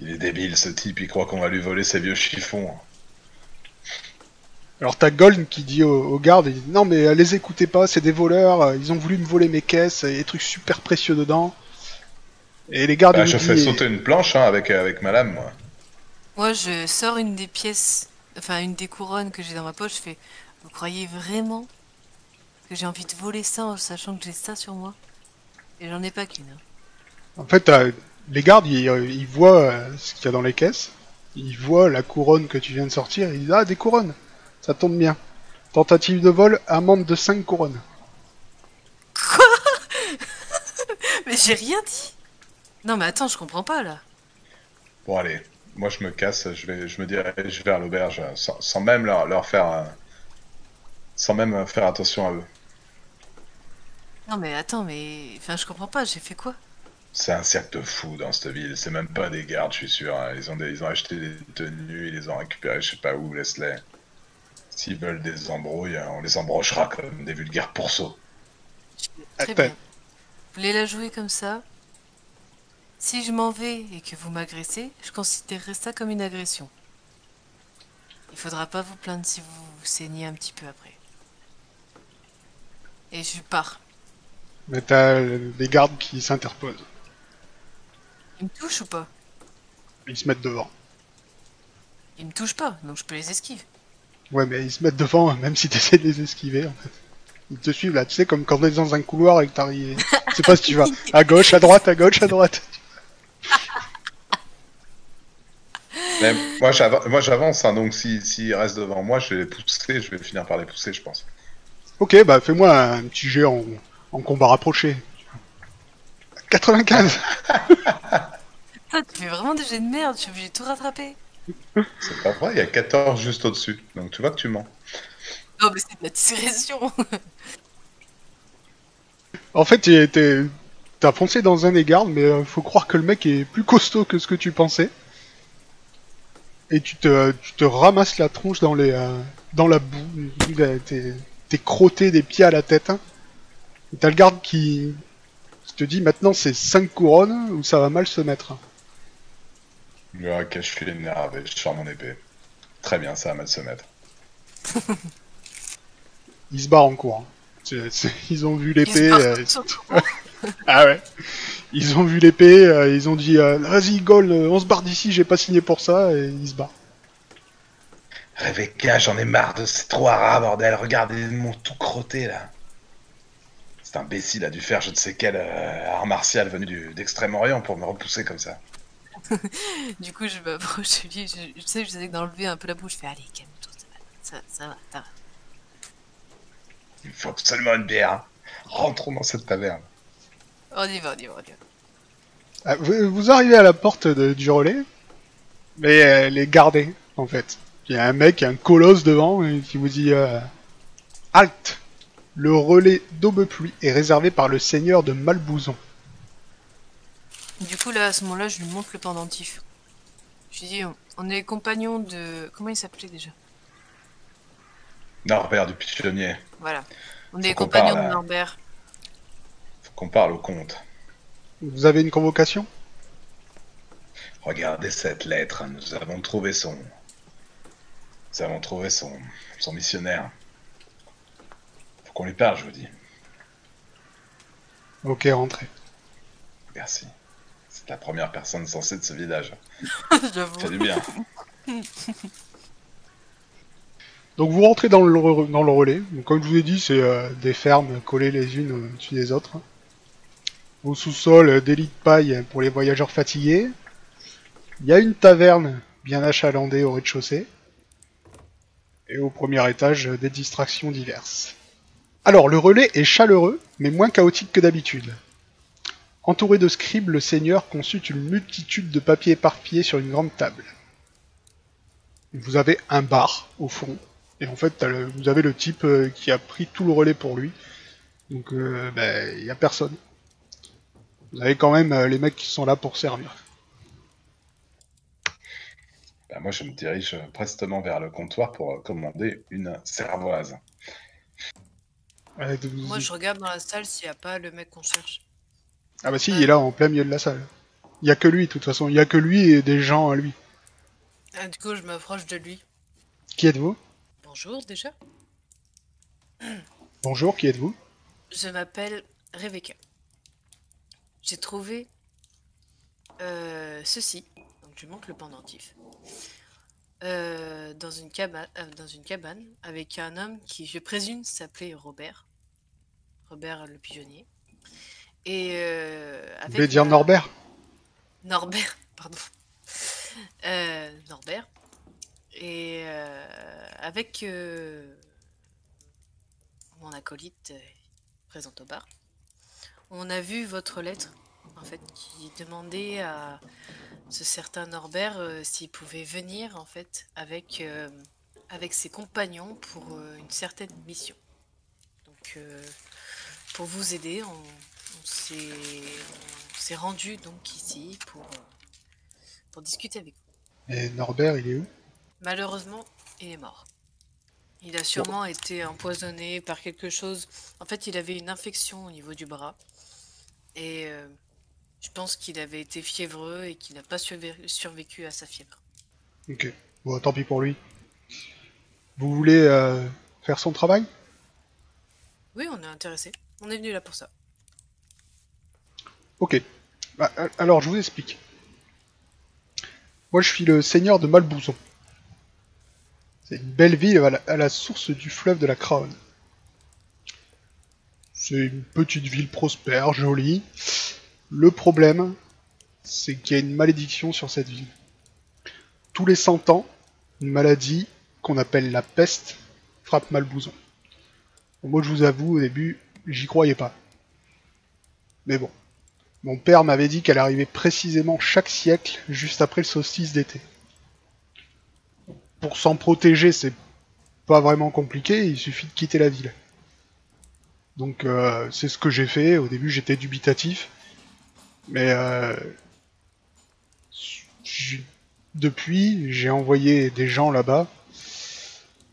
B: Il est débile ce type, il croit qu'on va lui voler ses vieux chiffons.
A: Alors t'as Gold qui dit aux, aux gardes, il dit, non mais euh, les écoutez pas, c'est des voleurs, euh, ils ont voulu me voler mes caisses, il y a des trucs super précieux dedans. Et les gardes
B: Bah,
A: ils
B: je fais sauter une planche hein, avec, avec ma lame, moi.
C: Moi, je sors une des pièces, enfin une des couronnes que j'ai dans ma poche. Je fais Vous croyez vraiment que j'ai envie de voler ça en sachant que j'ai ça sur moi? Et j'en ai pas qu'une. hein.
A: En fait, t'as- les gardes ils, euh, ils voient euh, ce qu'il y a dans les caisses, ils voient la couronne que tu viens de sortir, et ils disent ah des couronnes, ça tombe bien. Tentative de vol, amende de 5 couronnes. [LAUGHS]
C: Mais j'ai rien dit Non, mais attends, je comprends pas là.
B: Bon, allez, moi je me casse, je, vais, je me dirige vers l'auberge sans, sans même leur, leur faire. euh, sans même faire attention à eux.
C: Non, mais attends, mais. Enfin, je comprends pas, j'ai fait quoi?
B: C'est un cercle de fous dans cette ville, c'est même pas des gardes, je suis sûr. hein. Ils, ont des- ils ont acheté des tenues, ils les ont récupérées, je sais pas où, laisse-les. S'ils veulent des embrouilles, hein, on les embrochera comme des vulgaires pourceaux.
C: Très
A: Attends.
C: bien. Vous voulez la jouer comme ça? Si je m'en vais et que vous m'agressez, je considérerai ça comme une agression. Il faudra pas vous plaindre si vous vous saignez un petit peu après. Et je pars.
A: Mais t'as des gardes qui s'interposent,
C: Ils me touchent ou pas?
A: Ils se mettent devant.
C: Ils me touchent pas, donc je peux les esquiver.
A: Ouais mais ils se mettent devant [LAUGHS] même si t'essaies de les esquiver en fait. Ils te suivent là, tu sais comme quand t'es dans un couloir et que t'arrives... [LAUGHS] Je sais pas si tu vas à gauche, à droite, à gauche, à droite.
B: Mais moi j'ava- moi, j'avance, hein, donc s'ils s'ils restent devant moi, je vais les pousser, je vais finir par les pousser, je pense.
A: Ok, bah fais-moi un petit jet en, en combat rapproché. 95
C: Ah, [LAUGHS] tu fais vraiment des jets de merde, je suis obligé de tout rattraper.
B: C'est pas vrai, il y a 14 juste au-dessus, donc tu vois que tu mens.
C: Non, mais c'est de la discrétion. [LAUGHS]
A: En fait, t'as foncé dans un des gardes, mais euh, faut croire que le mec est plus costaud que ce que tu pensais. Et tu te, tu te ramasses la tronche dans les, euh, dans la boue. T'es, t'es crotté des pieds à la tête. hein. Et t'as le garde qui, qui te dit maintenant c'est 5 couronnes ou ça va mal se mettre.
B: Ah, ok, je suis énervé, je sors mon épée. Très bien, ça va mal se mettre.
A: Ils se barrent en courant. C'est- c'est- ils ont vu
C: Ils se
A: l'épée. euh. Ah ouais. Ils ont vu l'épée, euh, ils ont dit euh, vas-y Gol, euh, on se barre d'ici, j'ai pas signé pour ça, et ils se barrent.
B: Rebecca, j'en ai marre de ces trois rats, bordel. Regardez, ils m'ont tout crotté là. Cet imbécile a dû faire je ne sais quel euh, art martial venu d'Extrême-Orient pour me repousser comme ça. [LAUGHS]
C: Du coup, je m'approche de lui, je, je sais, j'essaie d'enlever un peu la bouche, je fais allez, calme-toi, ça va, ça, ça va, ça va.
B: Il me faut absolument une bière. Rentrons dans cette taverne.
C: On y va, on y va, on y va.
A: Ah, vous, vous arrivez à la porte de- du relais, mais elle est gardée, en fait. Il y a un mec, un colosse devant, qui vous dit euh, Halte Le relais d'Aube-Pluie est réservé par le seigneur de Malbouzon.
C: Du coup, là, à ce moment-là, je lui montre le pendentif. Je lui dis, on, on est compagnons de... Comment il s'appelait déjà?
B: Norbert du pigeonnier.
C: Voilà. On est compagnons de. Norbert.
B: Faut qu'on parle au comte.
A: Vous avez une convocation?
B: Regardez cette lettre, nous avons trouvé son... Nous avons trouvé son, son missionnaire. Faut qu'on lui parle, je vous dis.
A: Ok, rentrez.
B: Merci. C'est la première personne censée de ce village. [LAUGHS]
C: J'avoue.
B: Fait du bien. [LAUGHS]
A: Donc vous rentrez dans le, re- dans le relais. Donc, comme je vous ai dit, c'est euh, des fermes collées les unes au-dessus des autres. Au sous-sol, euh, des lits de paille pour les voyageurs fatigués. Il y a une taverne bien achalandée au rez-de-chaussée. Et au premier étage, euh, des distractions diverses. Alors, le relais est chaleureux, mais moins chaotique que d'habitude. Entouré de scribes, le seigneur consulte une multitude de papiers éparpillés sur une grande table. Vous avez un bar au fond, et en fait, vous avez le type euh, qui a pris tout le relais pour lui. Donc, ben, il a personne. Vous avez quand même euh, les mecs qui sont là pour servir.
B: Bah, moi, je me dirige prestement vers le comptoir pour euh, commander une.
A: Ouais, vous-
C: Moi, je regarde dans la salle s'il n'y a pas le mec qu'on cherche.
A: Ah bah si, il est là en plein milieu de la salle. Il y a que lui, de toute façon. Il y a que lui et des gens à lui.
C: Ah, du coup, je m'approche de lui.
A: Qui êtes-vous?
C: Bonjour, déjà.
A: Bonjour, qui êtes-vous?
C: Je m'appelle Rebecca. J'ai trouvé euh, ceci. Donc, je montre le pendentif. Euh, dans, une cabane, dans une cabane avec un homme qui, je présume, s'appelait Robert. Robert le pigeonnier. Et euh,
A: Vous
C: avec
A: voulez dire Norbert?
C: Norbert, [LAUGHS] pardon. Euh, Norbert. Et euh, avec euh, mon acolyte euh, présent au bar, on a vu votre lettre, en fait, qui demandait à ce certain Norbert euh, s'il pouvait venir, en fait, avec, euh, avec ses compagnons pour euh, une certaine mission. Donc, pour vous aider, on, on s'est rendu donc ici pour, pour discuter avec vous.
A: Et Norbert, il est où?
C: Malheureusement, il est mort. Il a sûrement été empoisonné par quelque chose. En fait, il avait une infection au niveau du bras. Et euh, je pense qu'il avait été fiévreux et qu'il n'a pas survé- survécu à sa fièvre.
A: Ok. Bon, tant pis pour lui. Vous voulez euh, faire son travail?
C: Oui, on est intéressé. On est venu là pour ça.
A: Ok. Bah, alors, je vous explique. Moi, je suis le seigneur de Malbouzon. C'est une belle ville à la, à la source du fleuve de la Craonne. C'est une petite ville prospère, jolie. Le problème, c'est qu'il y a une malédiction sur cette ville. Tous les 100 ans, une maladie qu'on appelle la peste frappe Malbouzon. Moi, je vous avoue, au début, j'y croyais pas. Mais bon. Mon père m'avait dit qu'elle arrivait précisément chaque siècle, juste après le solstice d'été. Pour s'en protéger, c'est pas vraiment compliqué, il suffit de quitter la ville. Donc euh, c'est ce que j'ai fait, au début j'étais dubitatif, mais euh, depuis j'ai envoyé des gens là-bas,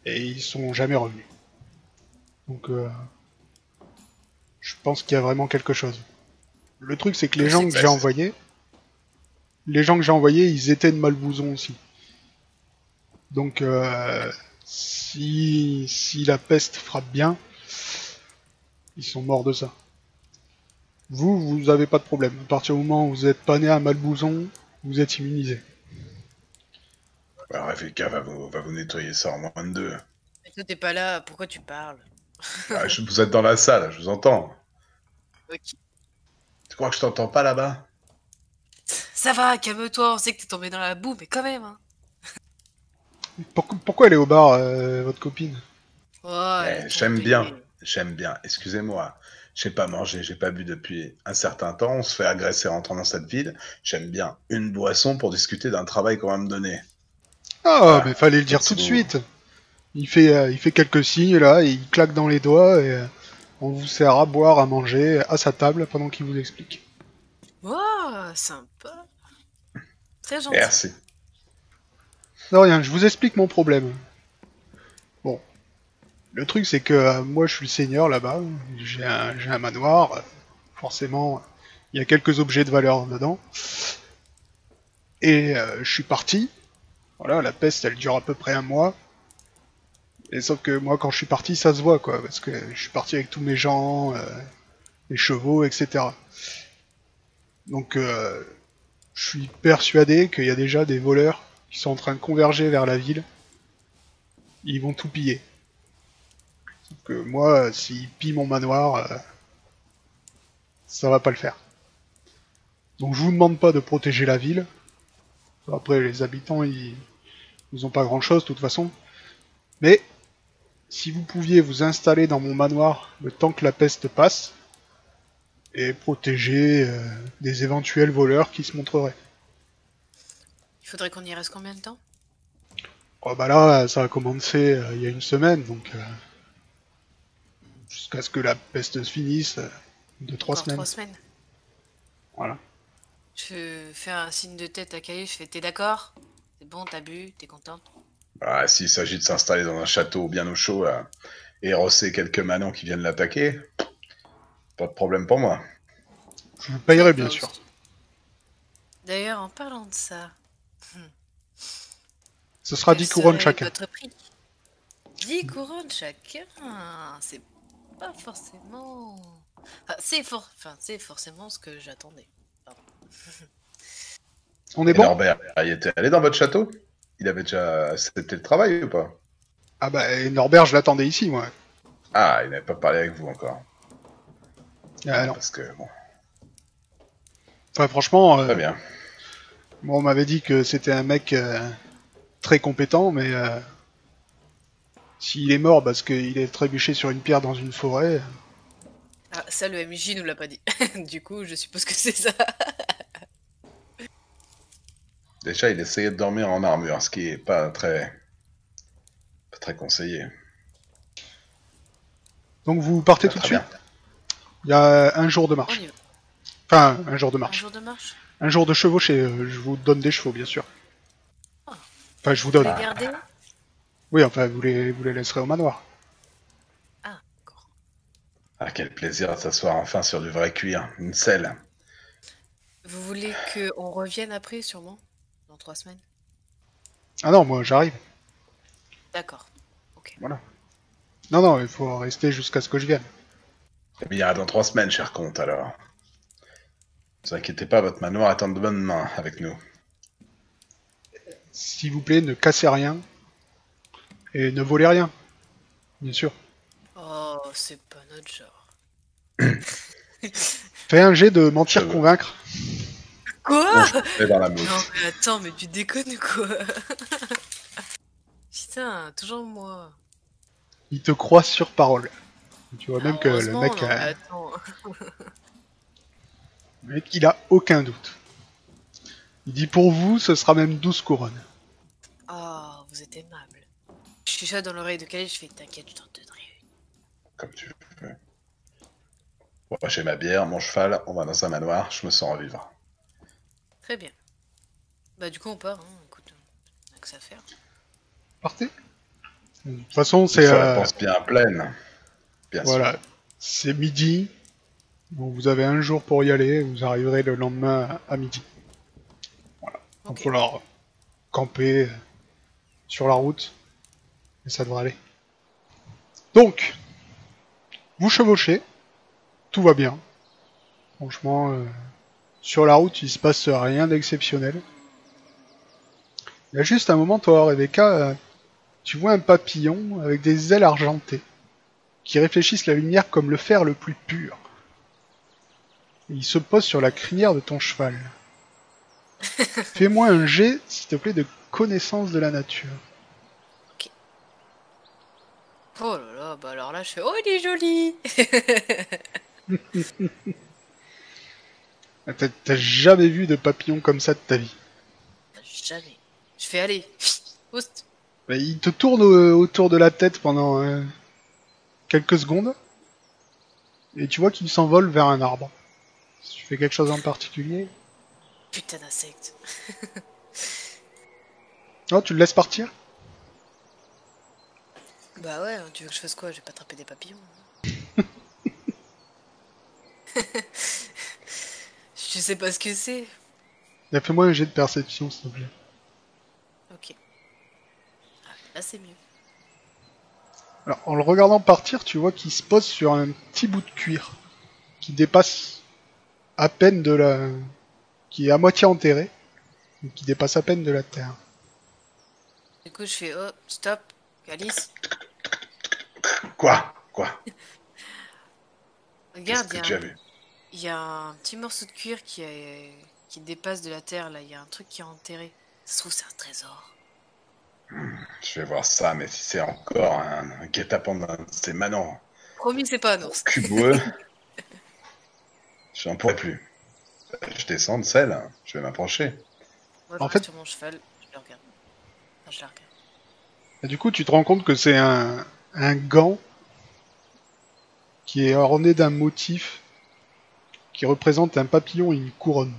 A: et ils sont jamais revenus. Donc euh, je pense qu'il y a vraiment quelque chose. Le truc, c'est que les gens que j'ai envoyés, les gens que j'ai envoyés, ils étaient de Malbouzon aussi. Donc, euh, si, si la peste frappe bien, ils sont morts de ça. Vous, vous avez pas de problème. À partir du moment où vous êtes pas né à Malbouzon, vous êtes immunisé.
B: Alors, Rebecca va vous, va vous nettoyer ça en moins de deux.
C: Mais toi, t'es pas là, pourquoi tu parles? [LAUGHS]
B: Ah, je- vous êtes dans la salle, je vous entends.
C: Ok.
B: Tu crois que je t'entends pas là-bas?
C: Ça va, calme-toi, on sait que t'es tombé dans la boue, mais quand même. Hein.
A: Pourquoi, pourquoi elle est au bar, euh, votre copine?
C: Oh,
B: Eh, J'aime bien, j'aime bien. Excusez-moi, j'ai pas mangé, j'ai pas bu depuis un certain temps. On se fait agresser en rentrant dans cette ville. J'aime bien une boisson pour discuter d'un travail qu'on va me donner.
A: Ah, mais fallait le dire tout de suite. Il fait, euh, il fait quelques signes là, et il claque dans les doigts, et euh, on vous sert à boire, à manger, à sa table pendant qu'il vous explique.
C: Oh, sympa. Très gentil.
B: Merci.
A: Non, rien, je vous explique mon problème. Le truc, c'est que euh, moi, je suis le seigneur là-bas. J'ai un, manoir. forcément, il y a quelques objets de valeur dedans. Et euh, je suis parti. Voilà, la peste, elle dure à peu près un mois. Et sauf que moi, quand je suis parti, ça se voit, quoi, parce que je suis parti avec tous mes gens, euh, les chevaux, etc. Donc, euh, je suis persuadé qu'il y a déjà des voleurs qui sont en train de converger vers la ville. Ils vont tout piller. Sauf que moi, s'ils pillent mon manoir, euh, ça va pas le faire. Donc je vous demande pas de protéger la ville. Après, les habitants, ils, ils ont pas grand chose de toute façon. Mais si vous pouviez vous installer dans mon manoir le temps que la peste passe et protéger euh, des éventuels voleurs qui se montreraient.
C: Il faudrait qu'on y reste combien de temps?
A: Oh bah là, ça a commencé euh, il y a une semaine, donc euh, jusqu'à ce que la peste se finisse, euh, de trois
C: Encore
A: semaines.
C: Trois semaines.
A: Voilà.
C: Je fais un signe de tête à Kali, je fais T'es d'accord? C'est bon, t'as bu, t'es contente
B: Ah, S'il s'agit de s'installer dans un château bien au chaud là, et rosser quelques manants qui viennent l'attaquer, pas de problème pour moi.
A: Je vous payerai bien
C: Bah,
A: sûr.
C: D'ailleurs, en parlant de ça,
A: Ce sera
C: quel
A: 10 couronnes chacun.
C: Votre prix? 10 couronnes chacun C'est pas forcément. Enfin, c'est for... enfin, c'est forcément ce que j'attendais. [LAUGHS]
A: On est
B: Et
A: bon?
B: Norbert, il était allé dans votre château? Il avait déjà accepté le travail ou pas?
A: Ah bah et Norbert, je l'attendais ici, moi.
B: Ah, il n'avait pas parlé avec vous encore.
A: Ah non.
B: Parce que, bon,
A: Enfin, franchement, euh,
B: très bien.
A: moi, on m'avait dit que c'était un mec euh, très compétent, mais euh, s'il est mort parce qu'il est trébuché sur une pierre dans une forêt,
C: Ah, ça, le MJ nous l'a pas dit. [LAUGHS] du coup, je suppose que c'est ça.
B: Déjà, il essayait de dormir en armure, ce qui est pas très, pas très conseillé.
A: donc vous partez
B: Pas
A: tout de suite.
B: bien.
A: Il y a un jour de marche. Enfin, un jour de
C: Un
A: marche.
C: jour de marche?
A: Un jour de chevauché. euh, je vous donne des chevaux, bien sûr.
C: Ah.
A: Enfin, je vous
C: Vous
A: donne.
C: les gardez
A: Oui, enfin, vous les, vous les laisserez au manoir.
C: Ah, d'accord.
B: Ah, quel plaisir de s'asseoir enfin sur du vrai cuir, une selle.
C: Vous voulez qu'on revienne après, sûrement Dans trois semaines?
A: Ah non, moi, j'arrive.
C: D'accord.
A: Non, non, il faut rester jusqu'à ce que je vienne.
B: Eh bien, dans trois semaines, cher comte, alors. Ne vous inquiétez pas, votre manoir est en de bonnes mains avec nous.
A: S'il vous plaît, ne cassez rien. Et ne volez rien. Bien sûr.
C: Oh, c'est pas notre genre. [COUGHS]
A: Fais un jet de mentir convaincre.
C: Quoi?
B: Dans la.
C: Non, mais attends, mais tu déconnes ou quoi? [LAUGHS] Putain, toujours moi.
A: Il te croit sur parole. Tu vois même que le mec,
C: non,
A: euh,
C: attends. [LAUGHS]
A: le mec, il a aucun doute. Il dit pour vous, ce sera même 12 couronnes.
C: Oh, vous êtes aimable. Je suis ça dans l'oreille de Khalid, je fais t'inquiète, je t'en donnerai une.
B: Comme tu veux. Bon, j'ai ma bière, mon cheval, on va dans un manoir, je me sens revivre.
C: Très bien. Bah, du coup, on part, hein. Écoute, on a que ça à faire.
A: Partez. De toute façon,
B: C'est la
A: euh,
B: pense bien pleine. Bien
A: voilà, c'est midi. Donc vous avez un jour pour y aller. Vous arriverez le lendemain à midi. Donc
C: Ok.
A: faut leur camper sur la route. Et ça devrait aller. Donc, vous chevauchez. Tout va bien. Franchement, euh, sur la route, il se passe rien d'exceptionnel. Il y a juste un moment, toi, Rebecca, euh, tu vois un papillon avec des ailes argentées qui réfléchissent la lumière comme le fer le plus pur. Et il se pose sur la crinière de ton cheval. [LAUGHS] Fais-moi un jet, s'il te plaît, de connaissance de la nature.
C: Oh là là, bah alors là, je fais Oh, il est joli [LAUGHS]
A: Ah, T'as jamais vu de papillon comme ça de ta vie?
C: Jamais. Je fais [SNIFFS] Oust.
A: Bah, il te tourne au- autour de la tête pendant euh, quelques secondes. Et tu vois qu'il s'envole vers un arbre. Tu fais quelque chose en particulier
C: Putain d'insecte. [LAUGHS]
A: Non, tu le laisses partir?
C: Bah ouais, tu veux que je fasse quoi? Je vais pas attraper des papillons. [LAUGHS] tu sais pas ce que c'est.
A: Fais-moi un jet de perception, s'il te plaît.
C: Ok. Ah, là, c'est mieux.
A: Alors, en le regardant partir, tu vois qu'il se pose sur un petit bout de cuir qui dépasse à peine de la. qui est à moitié enterré, donc qui dépasse à peine de la terre.
C: Du coup, je fais oh, stop, Alice.
B: Quoi? Quoi?
C: Regarde, il y, y a un petit morceau de cuir qui, est... qui dépasse de la terre là. Il y a un truc qui est enterré. Ça se trouve, c'est un trésor.
B: Je vais voir ça, mais si c'est encore un, un guet-apens d'un de ces manants
C: Promis, c'est pas un ours.
B: cuboueux, [LAUGHS] je n'en pourrai plus. Je descends de selle, je vais m'approcher.
C: Moi,
A: En
C: je
A: fait-
C: sur mon cheval, je le regarde. Enfin, je la regarde.
A: Et du coup, tu te rends compte que c'est un, un gant qui est orné d'un motif qui représente un papillon et une couronne.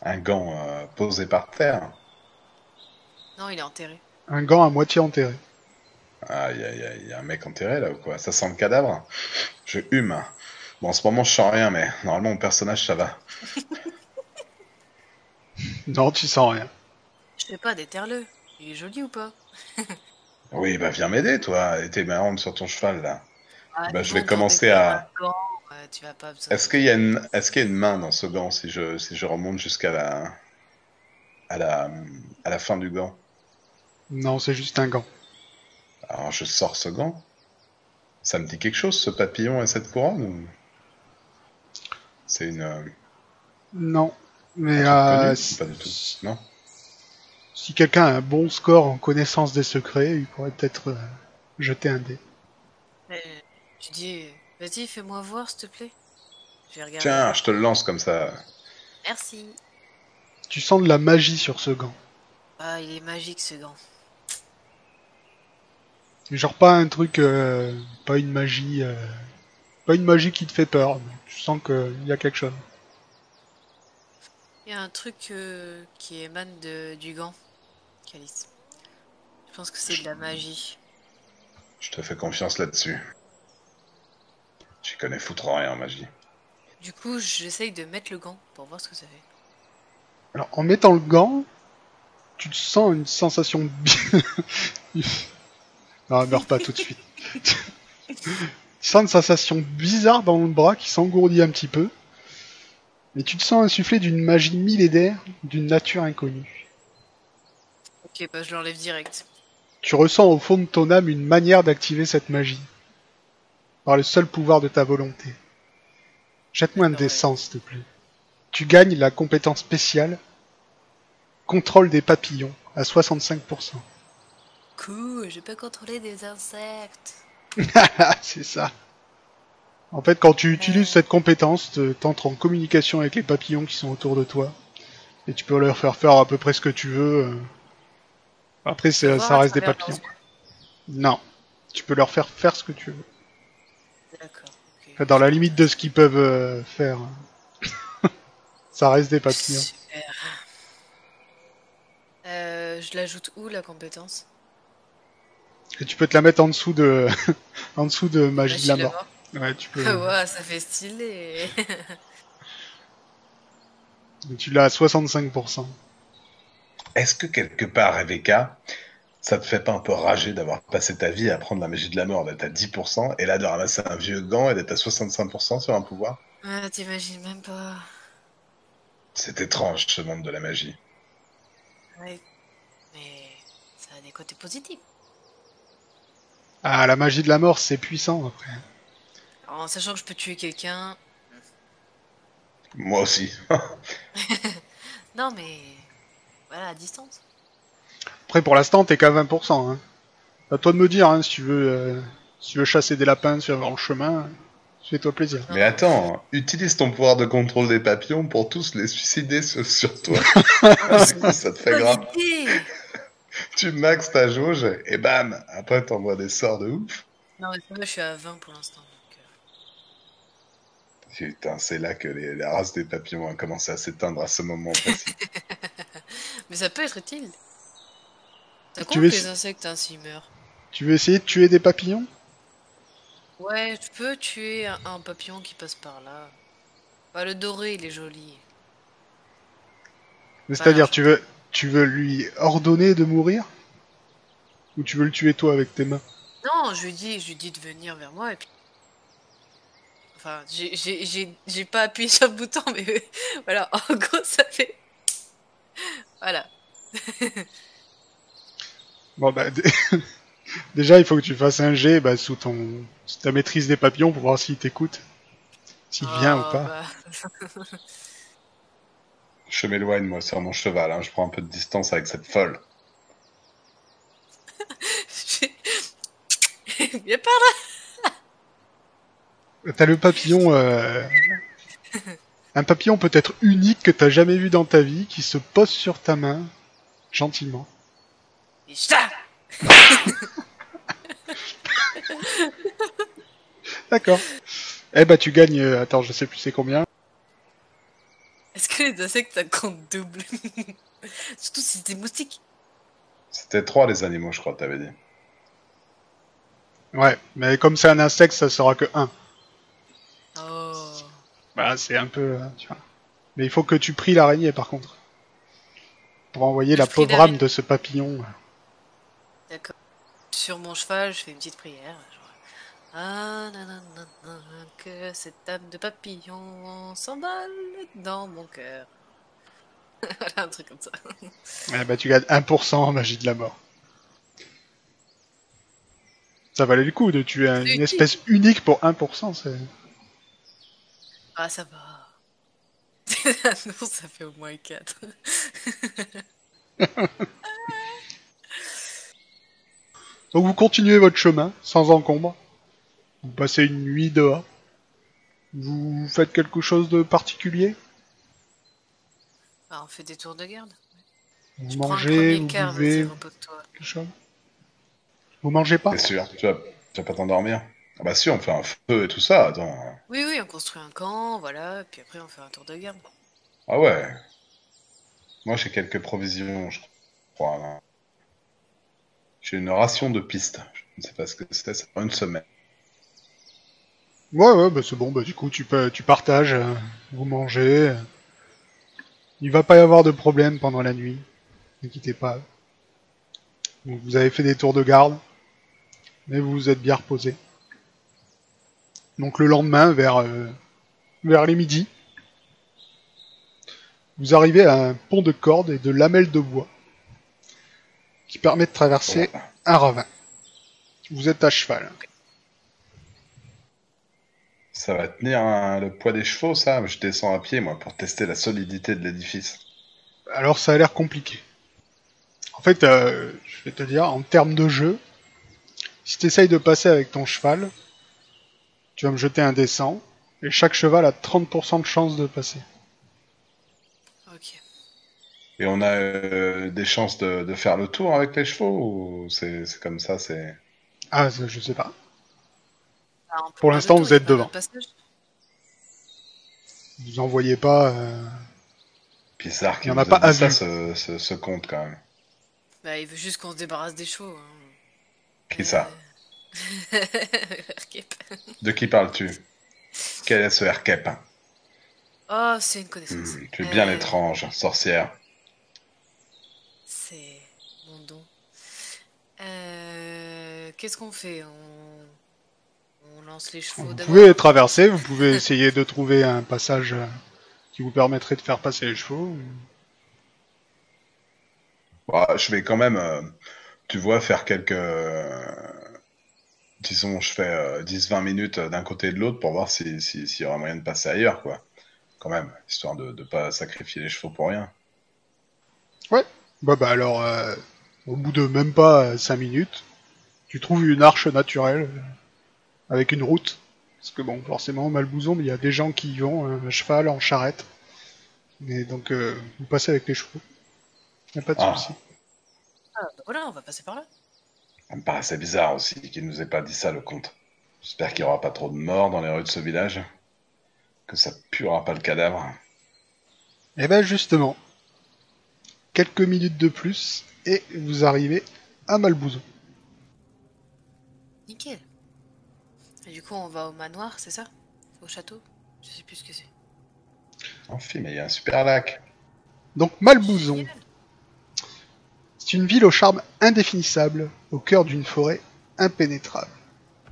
B: Un gant euh, posé par terre.
C: Non, il est enterré.
A: Un gant à moitié enterré.
B: Aïe aïe aïe, y a un mec enterré là ou quoi? Ça sent le cadavre? Je hume. Bon, en ce moment, je sens rien, mais normalement, mon personnage, ça va. [LAUGHS]
A: Non, tu sens rien.
C: Je sais pas, déterre-le. Il est joli ou pas?
B: Oui, bah viens m'aider, toi. Et t'es marrante sur ton cheval là.
C: Ah,
B: Bah,
C: mais
B: je vais commencer à-
C: besoin.
B: Est-ce qu'il y a une, est-ce qu'il y a une main dans ce gant si je, si je remonte jusqu'à la, à la, à la fin du gant?
A: Non, c'est juste un gant.
B: Alors je sors ce gant. Ça me dit quelque chose, ce papillon et cette couronne ou... C'est une. euh,
A: Non. Mais
B: un
A: euh,
B: connu Pas du tout? Non?
A: Si quelqu'un a un bon score en connaissance des secrets, il pourrait peut-être euh, jeter un dé.
C: Euh, tu dis, vas-y, fais-moi voir, s'il te plaît. Je vais regarder.
B: Tiens, je te le lance comme ça.
C: Merci.
A: Tu sens de la magie sur ce gant.
C: Ah, il est magique ce gant.
A: Genre pas un truc, euh, pas une magie, euh, pas une magie qui te fait peur. Mais tu sens qu'il y a quelque chose.
C: Il y a un truc euh, qui émane de, du gant, Calice. Je pense que c'est de la magie.
B: Je te fais confiance là-dessus. J'y connais foutre rien en magie.
C: Du coup, j'essaye de mettre le gant pour voir ce que ça fait.
A: Alors en mettant le gant, tu te sens une sensation. [LAUGHS] non, meurs pas tout de suite. [LAUGHS] tu sens une sensation bizarre dans le bras qui s'engourdit un petit peu. Mais tu te sens insufflé d'une magie millénaire, d'une nature inconnue.
C: Ok, bah je l'enlève direct.
A: Tu ressens au fond de ton âme une manière d'activer cette magie. Par le seul pouvoir de ta volonté. Jette-moi un
C: D'accord,
A: des
C: ouais.
A: sens, s'il te plaît. Tu gagnes la compétence spéciale Contrôle des papillons à 65%.
C: Cool, je peux contrôler des insectes. [LAUGHS]
A: C'est ça. En fait, quand tu utilises
C: Euh.
A: cette compétence, te- t'entres en communication avec les papillons qui sont autour de toi. Et tu peux leur faire faire à peu près ce que tu veux. Après,
C: Voir
A: ça reste des papillons. Non. Tu peux leur faire faire ce que tu veux.
C: D'accord.
A: Dans la limite de ce qu'ils peuvent euh, faire. [LAUGHS] ça reste des papillons.
C: Super. Euh, je l'ajoute où la compétence?
A: Et tu peux te la mettre en dessous de, [LAUGHS] en dessous de magie de la mort. Ouais, tu peux. [LAUGHS]
C: Ah ouais, ça fait stylé.
A: Tu l'as à 65%.
B: Est-ce que quelque part, Rebecca, ça te fait pas un peu rager d'avoir passé ta vie à prendre la magie de la mort, d'être à 10%, et là de ramasser un vieux gant et d'être à 65% sur un pouvoir?
C: Ah, t'imagines même pas.
B: C'est étrange ce monde de la magie.
C: Ouais. Mais ça a des côtés positifs.
A: Ah, la magie de la mort, c'est puissant après.
C: Alors, en sachant que je peux tuer quelqu'un.
B: Moi aussi. [LAUGHS] [LAUGHS]
C: Non, mais. Voilà, à distance.
A: Après, pour l'instant, t'es qu'à 20%. Hein. À toi de me dire hein, si tu veux, euh, si tu veux chasser des lapins sur le chemin. Fais-toi plaisir.
B: Mais attends, utilise ton pouvoir de contrôle des papillons pour tous les suicider sur, [LAUGHS] sur toi. Du coup, ça te fait grave. [LAUGHS] Tu maxes ta jauge et bam, après t'envoies des sorts de ouf.
C: Non, mais moi, je suis à 20 pour l'instant.
B: Putain, c'est là que les, la race des papillons a commencé à s'éteindre à ce moment précis. [LAUGHS]
C: Mais ça peut être utile.
A: Tu
C: compte
A: veux-
C: que les insectes ainsi meurent
A: Tu veux essayer de tuer des papillons?
C: Ouais, je peux tuer un, un papillon qui passe par là. Bah, le doré, il est joli.
A: C'est-à-dire, tu veux, tu veux lui ordonner de mourir? Ou tu veux le tuer toi avec tes mains?
C: Non, je lui dis, je lui dis de venir vers moi et puis. Enfin, j'ai- j'ai j'ai- j'ai pas appuyé sur le bouton, mais [LAUGHS] voilà, en [LAUGHS] gros, ça fait. [LAUGHS] Voilà.
A: Bon bah dé- déjà il faut que tu fasses un jet bah, sous ton sous ta maîtrise des papillons pour voir s'il t'écoute, s'il vient
C: Oh,
A: ou pas.
C: bah,
B: Je m'éloigne, moi, sur mon cheval. hein. Je prends un peu de distance avec cette folle.
C: j'ai- Viens par là
A: T'as le papillon, euh, [LAUGHS] un papillon peut-être unique que t'as jamais vu dans ta vie qui se pose sur ta main gentiment.
C: Et ça [LAUGHS]
A: D'accord. Eh bah tu gagnes. euh, attends, je sais plus c'est combien.
C: Est-ce que les insectes ça compte double? [LAUGHS] Surtout si c'est des moustiques.
B: C'était trois, les animaux, je crois, t'avais dit.
A: Ouais, mais comme c'est un insecte, ça sera que 1. Bah c'est un peu, euh, tu vois. Mais il faut que tu pries l'araignée par contre. Pour envoyer la
C: Je
A: pauvre âme de ce papillon.
C: D'accord. Sur mon cheval, je fais une petite prière. genre, Ah, nanana, que cette âme de papillon s'emballe dans mon cœur. [LAUGHS] voilà, un truc comme ça.
A: Eh bah tu gagnes 1% en magie de la mort. Ça valait le coup de tuer une espèce unique pour 1%. C'est...
C: Ah, ça va. [LAUGHS] non, ça fait au moins 4. [LAUGHS]
A: Donc vous continuez votre chemin sans encombre. Vous passez une nuit dehors. Vous faites quelque chose de particulier?
C: Ah, on fait des tours de garde.
A: Vous mangez, vous
C: quart,
A: buvez, quelque chose? Vous mangez pas?
B: Bien sûr, tu vas, tu vas pas t'endormir? Ah bah si, on fait un feu et tout ça, attends.
C: Oui, oui, on construit un camp, voilà, puis après on fait un tour de garde.
B: Ah ouais. Moi, j'ai quelques provisions, je crois. J'ai une ration de piste. Je ne sais pas ce que c'est, c'est pour une semaine.
A: Ouais, ouais, bah c'est bon, bah du coup tu, peux, tu partages, euh, vous mangez. euh. Il va pas y avoir de problème pendant la nuit, n'inquiétez pas. Donc, vous avez fait des tours de garde, mais vous vous êtes bien reposé. Donc le lendemain, vers, euh, vers les midi, vous arrivez à un pont de cordes et de lamelles de bois qui permet de traverser un ravin. Vous êtes à cheval.
B: Ça va tenir hein, le poids des chevaux, ça Je descends à pied, moi, pour tester la solidité de l'édifice.
A: Alors ça a l'air compliqué. En fait, euh, je vais te dire, en termes de jeu, si tu essayes de passer avec ton cheval, tu vas me jeter un descend, et chaque cheval a 30% de chance de passer.
C: Ok.
B: Et on a euh, des chances de, de faire le tour avec les chevaux ou c'est comme ça, c'est...
A: Ah, je sais pas.
C: Ah, peut
A: Pour l'instant, vous êtes devant. Vous en voyez pas. euh,
B: Bizarre
A: Il
B: qu'il
A: y en a pas à
B: ça, ce, ce, ce compte, quand même.
C: Bah, il veut juste qu'on se débarrasse des chevaux. Hein.
B: Qui ça?
C: Euh. [LAUGHS]
B: De qui parles-tu? Quel est ce RKEP
C: Oh, c'est une connaissance.
B: Hmm, Tu es bien
C: Euh,
B: étrange, sorcière.
C: C'est mon don. Euh, Qu'est-ce qu'on fait? On... on lance les chevaux
A: Vous pouvez traverser, vous pouvez [LAUGHS] essayer de trouver un passage euh, qui vous permettrait de faire passer les chevaux. ou-
B: Bah, je vais quand même, tu vois, faire quelques... euh, disons, je fais euh, 10-20 minutes d'un côté et de l'autre pour voir s'il si, s'il y aura moyen de passer ailleurs, quoi. Quand même, histoire de ne pas sacrifier les chevaux pour rien.
A: Bah bah alors, euh, au bout de même pas 5 minutes, tu trouves une arche naturelle euh, avec une route. Parce que bon, forcément, Malbouzon, il y a des gens qui y vont, euh, à cheval, en charrette. Et donc, euh, vous passez avec les chevaux. Y a pas de
B: Ah.
A: souci.
C: Ah, bah voilà, on va passer par là.
B: Ça me paraissait bizarre aussi qu'il nous ait pas dit ça, le comte. J'espère qu'il n'y aura pas trop de morts dans les rues de ce village. Que ça puera pas le cadavre.
A: Et ben justement, quelques minutes de plus, et vous arrivez à Malbouzon.
C: Nickel. Et du coup, on va au manoir, c'est ça? Au château? Je sais plus ce que c'est.
B: Enfin, mais il y a un super lac.
A: Donc Malbouzon, c'est une ville au charme indéfinissable, au cœur d'une forêt impénétrable,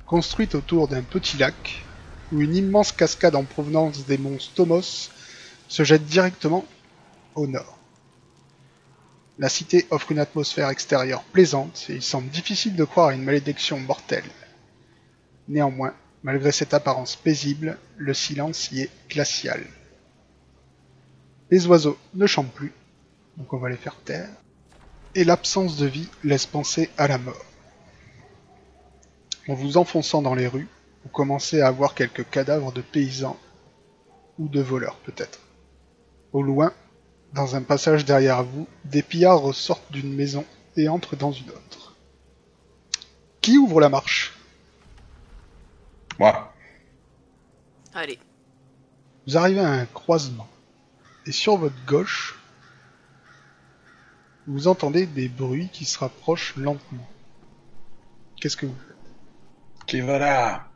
A: construite autour d'un petit lac, où une immense cascade en provenance des monts Stomos se jette directement au nord. La cité offre une atmosphère extérieure plaisante et il semble difficile de croire à une malédiction mortelle. Néanmoins, malgré cette apparence paisible, le silence y est glacial. Les oiseaux ne chantent plus, donc on va les faire taire, et l'absence de vie laisse penser à la mort. En vous enfonçant dans les rues, vous commencez à voir quelques cadavres de paysans ou de voleurs peut-être. Au loin, dans un passage derrière vous, des pillards ressortent d'une maison et entrent dans une autre. Qui ouvre la marche?
B: Moi.
C: Allez.
A: Vous arrivez à un croisement. Et sur votre gauche, vous entendez des bruits qui se rapprochent lentement. Qu'est-ce que vous faites?
B: Qui va là?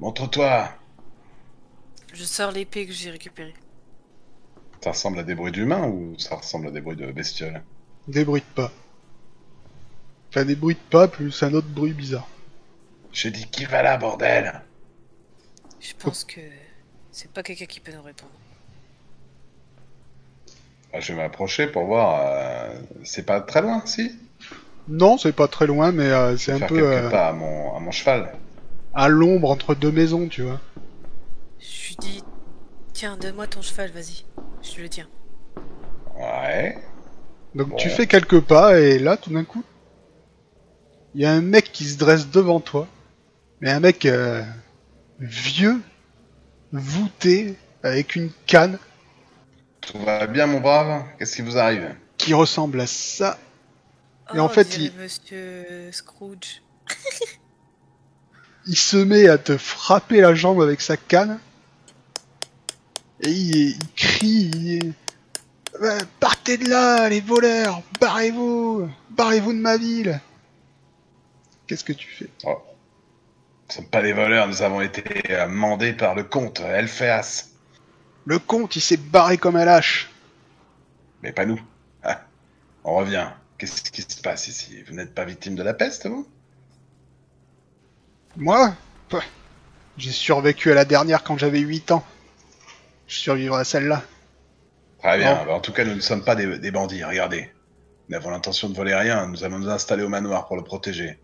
B: Montre-toi.
C: Je sors l'épée que j'ai récupérée.
B: Ça ressemble à des bruits d'humains ou ça ressemble à des bruits de bestioles
A: Des bruits de pas. Enfin, des bruits de pas plus un autre bruit bizarre.
B: J'ai dit qui va là, bordel?
C: Je pense que c'est pas quelqu'un qui peut nous répondre.
B: Ah, Je vais m'approcher pour voir. euh, C'est pas très loin, si?
A: Non, c'est pas très loin, mais euh, c'est un
B: Faire
A: peu
B: quelques
A: euh,
B: pas à mon, à mon cheval.
A: à l'ombre entre deux maisons, tu vois.
C: Je lui dis Tiens, donne-moi ton cheval, vas-y. Je te le tiens.
B: Ouais.
A: Donc
B: Bon.
A: tu fais quelques pas et là, tout d'un coup, il y a un mec qui se dresse devant toi, mais un mec euh, vieux, voûté, avec une canne
B: Tout va bien, mon brave Qu'est-ce qui vous arrive
A: qui ressemble à ça. Et
C: Oh,
A: en fait,
C: dirait
A: il-
C: Monsieur Scrooge. [LAUGHS]
A: Il se met à te frapper la jambe avec sa canne. Et il, il crie. il- Ouais, Partez de là, les voleurs Barrez-vous Barrez-vous de ma ville Qu'est-ce que tu fais?
B: Oh. Nous sommes pas des voleurs, nous avons été mandés par le comte Elphéas.
A: Le comte, il s'est barré comme un lâche.
B: Mais pas nous. Ah. On revient. Qu'est-ce qui se passe ici? Vous n'êtes pas victime de la peste, vous?
A: Moi? J'ai survécu à la dernière quand j'avais 8 ans. Je survivrai à celle-là.
B: Très bien. Bah, en tout cas, nous ne sommes pas des, des bandits, regardez. Nous n'avons l'intention de voler rien, nous allons nous installer au manoir pour le protéger.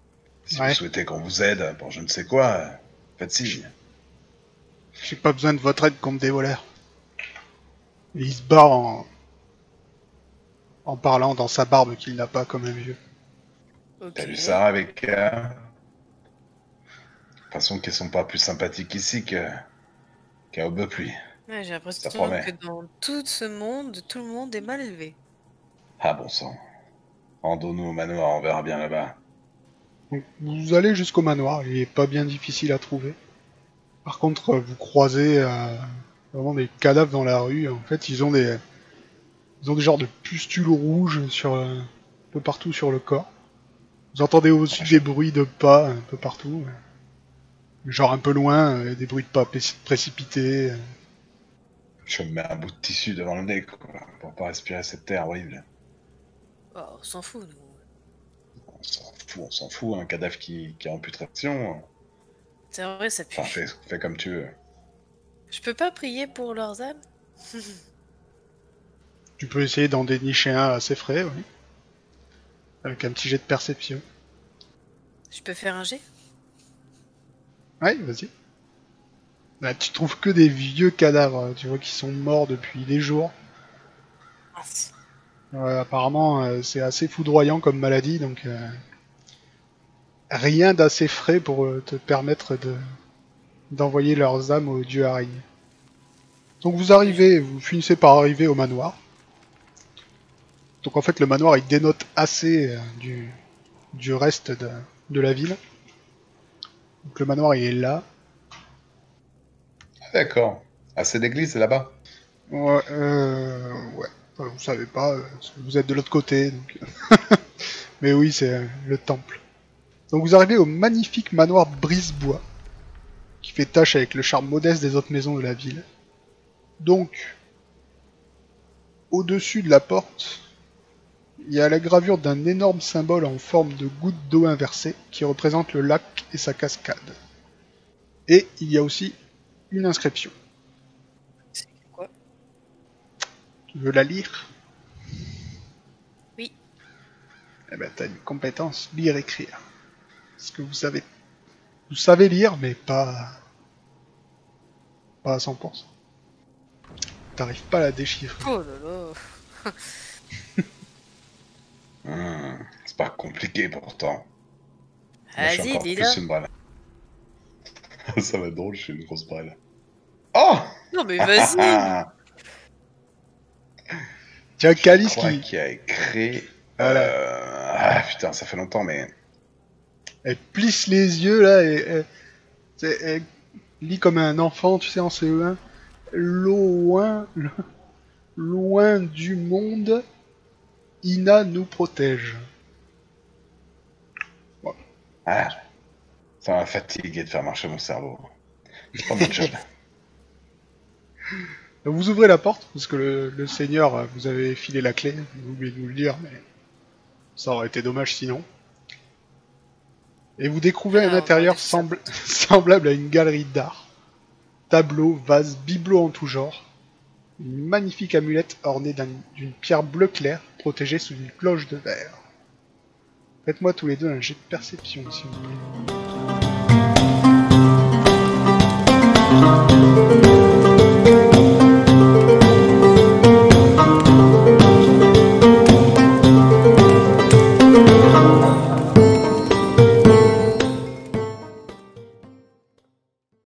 B: Si
A: Ouais.
B: vous souhaitez qu'on vous aide pour je ne sais quoi, faites signe.
A: J'ai pas besoin de votre aide contre des voleurs. Et il se barre en... en parlant dans sa barbe qu'il n'a pas comme un vieux.
C: Ok.
B: T'as vu ça avec... Euh... De toute façon, qu'ils sont pas plus sympathiques ici que... qu'à Aubepluie.
C: Ouais, J'ai l'impression que dans tout ce monde, tout le monde est mal élevé.
B: Ah bon sang. Rendons-nous au manoir, on verra bien là-bas.
A: Vous allez jusqu'au manoir, il est pas bien difficile à trouver. Par contre, vous croisez euh, vraiment des cadavres dans la rue. En fait, ils ont des, ils ont des genres de pustules rouges sur euh, un peu partout sur le corps. Vous entendez aussi des bruits de pas un peu partout. Genre un peu loin, euh, des bruits de pas préci- précipités.
B: Je me mets un bout de tissu devant le nez, quoi, pour pas respirer cette terre horrible.
C: Oh, on s'en fout, nous.
B: On s'en fout, on s'en fout, un cadavre qui, qui est en putréfaction.
C: C'est vrai, ça pue.
B: Enfin, fais, fais comme tu veux.
C: Je peux pas prier pour leurs âmes? [LAUGHS]
A: Tu peux essayer d'en dénicher un assez frais, oui. Avec un petit jet de perception.
C: Je peux faire un jet?
A: Ouais, vas-y. Là, tu trouves que des vieux cadavres, tu vois, qui sont morts depuis des jours. Ouais, apparemment, euh, c'est assez foudroyant comme maladie, donc euh, rien d'assez frais pour euh, te permettre de d'envoyer leurs âmes au dieu araignée. Donc vous arrivez, vous finissez par arriver au manoir. Donc en fait, le manoir il dénote assez euh, du du reste de, de la ville. Donc le manoir il est là.
B: Ah, D'accord. Ah, c'est l'église là-bas
A: Ouais, euh, ouais. Enfin, vous savez pas, euh, vous êtes de l'autre côté, donc. [LAUGHS] Mais oui, c'est euh, le temple. Donc vous arrivez au magnifique manoir Brisebois, qui fait tâche avec le charme modeste des autres maisons de la ville. Donc, au-dessus de la porte, il y a la gravure d'un énorme symbole en forme de goutte d'eau inversée qui représente le lac et sa cascade. Et il y a aussi une inscription.
C: C'est quoi?
A: Tu veux la lire?
C: Oui.
A: Eh ben, t'as une compétence lire-écrire. Parce que vous savez... Vous savez lire, mais pas... Pas à 100%. T'arrives pas à la déchiffrer.
C: Oh là là. [LAUGHS]
B: Hmm, c'est pas compliqué pourtant.
C: Vas-y, dis-le. [LAUGHS]
B: Ça va être drôle, je suis une grosse brêle. Oh
C: Non mais vas-y. [LAUGHS]
A: Tiens, Calice qui...
B: qui a écrit.
A: Voilà.
B: Euh, Ah putain, ça fait longtemps, mais.
A: Elle plisse les yeux là et elle, lit comme un enfant, tu sais, en CE1. Loin, lo- [LAUGHS] loin du monde, Ina nous protège.
B: Ah, ça m'a fatigué de faire marcher mon cerveau. C'est pas mon job.
A: Donc vous ouvrez la porte, parce que le, le seigneur, euh, vous avez filé la clé, vous oubliez de nous le dire, mais ça aurait été dommage sinon. Et vous découvrez un
C: Alors,
A: intérieur [LAUGHS] semblable à une galerie d'art. Tableaux, vases, bibelots en tout genre. Une magnifique amulette ornée d'un- d'une pierre bleu clair, protégée sous une cloche de verre. Faites-moi tous les deux un jet de perception, s'il vous plaît.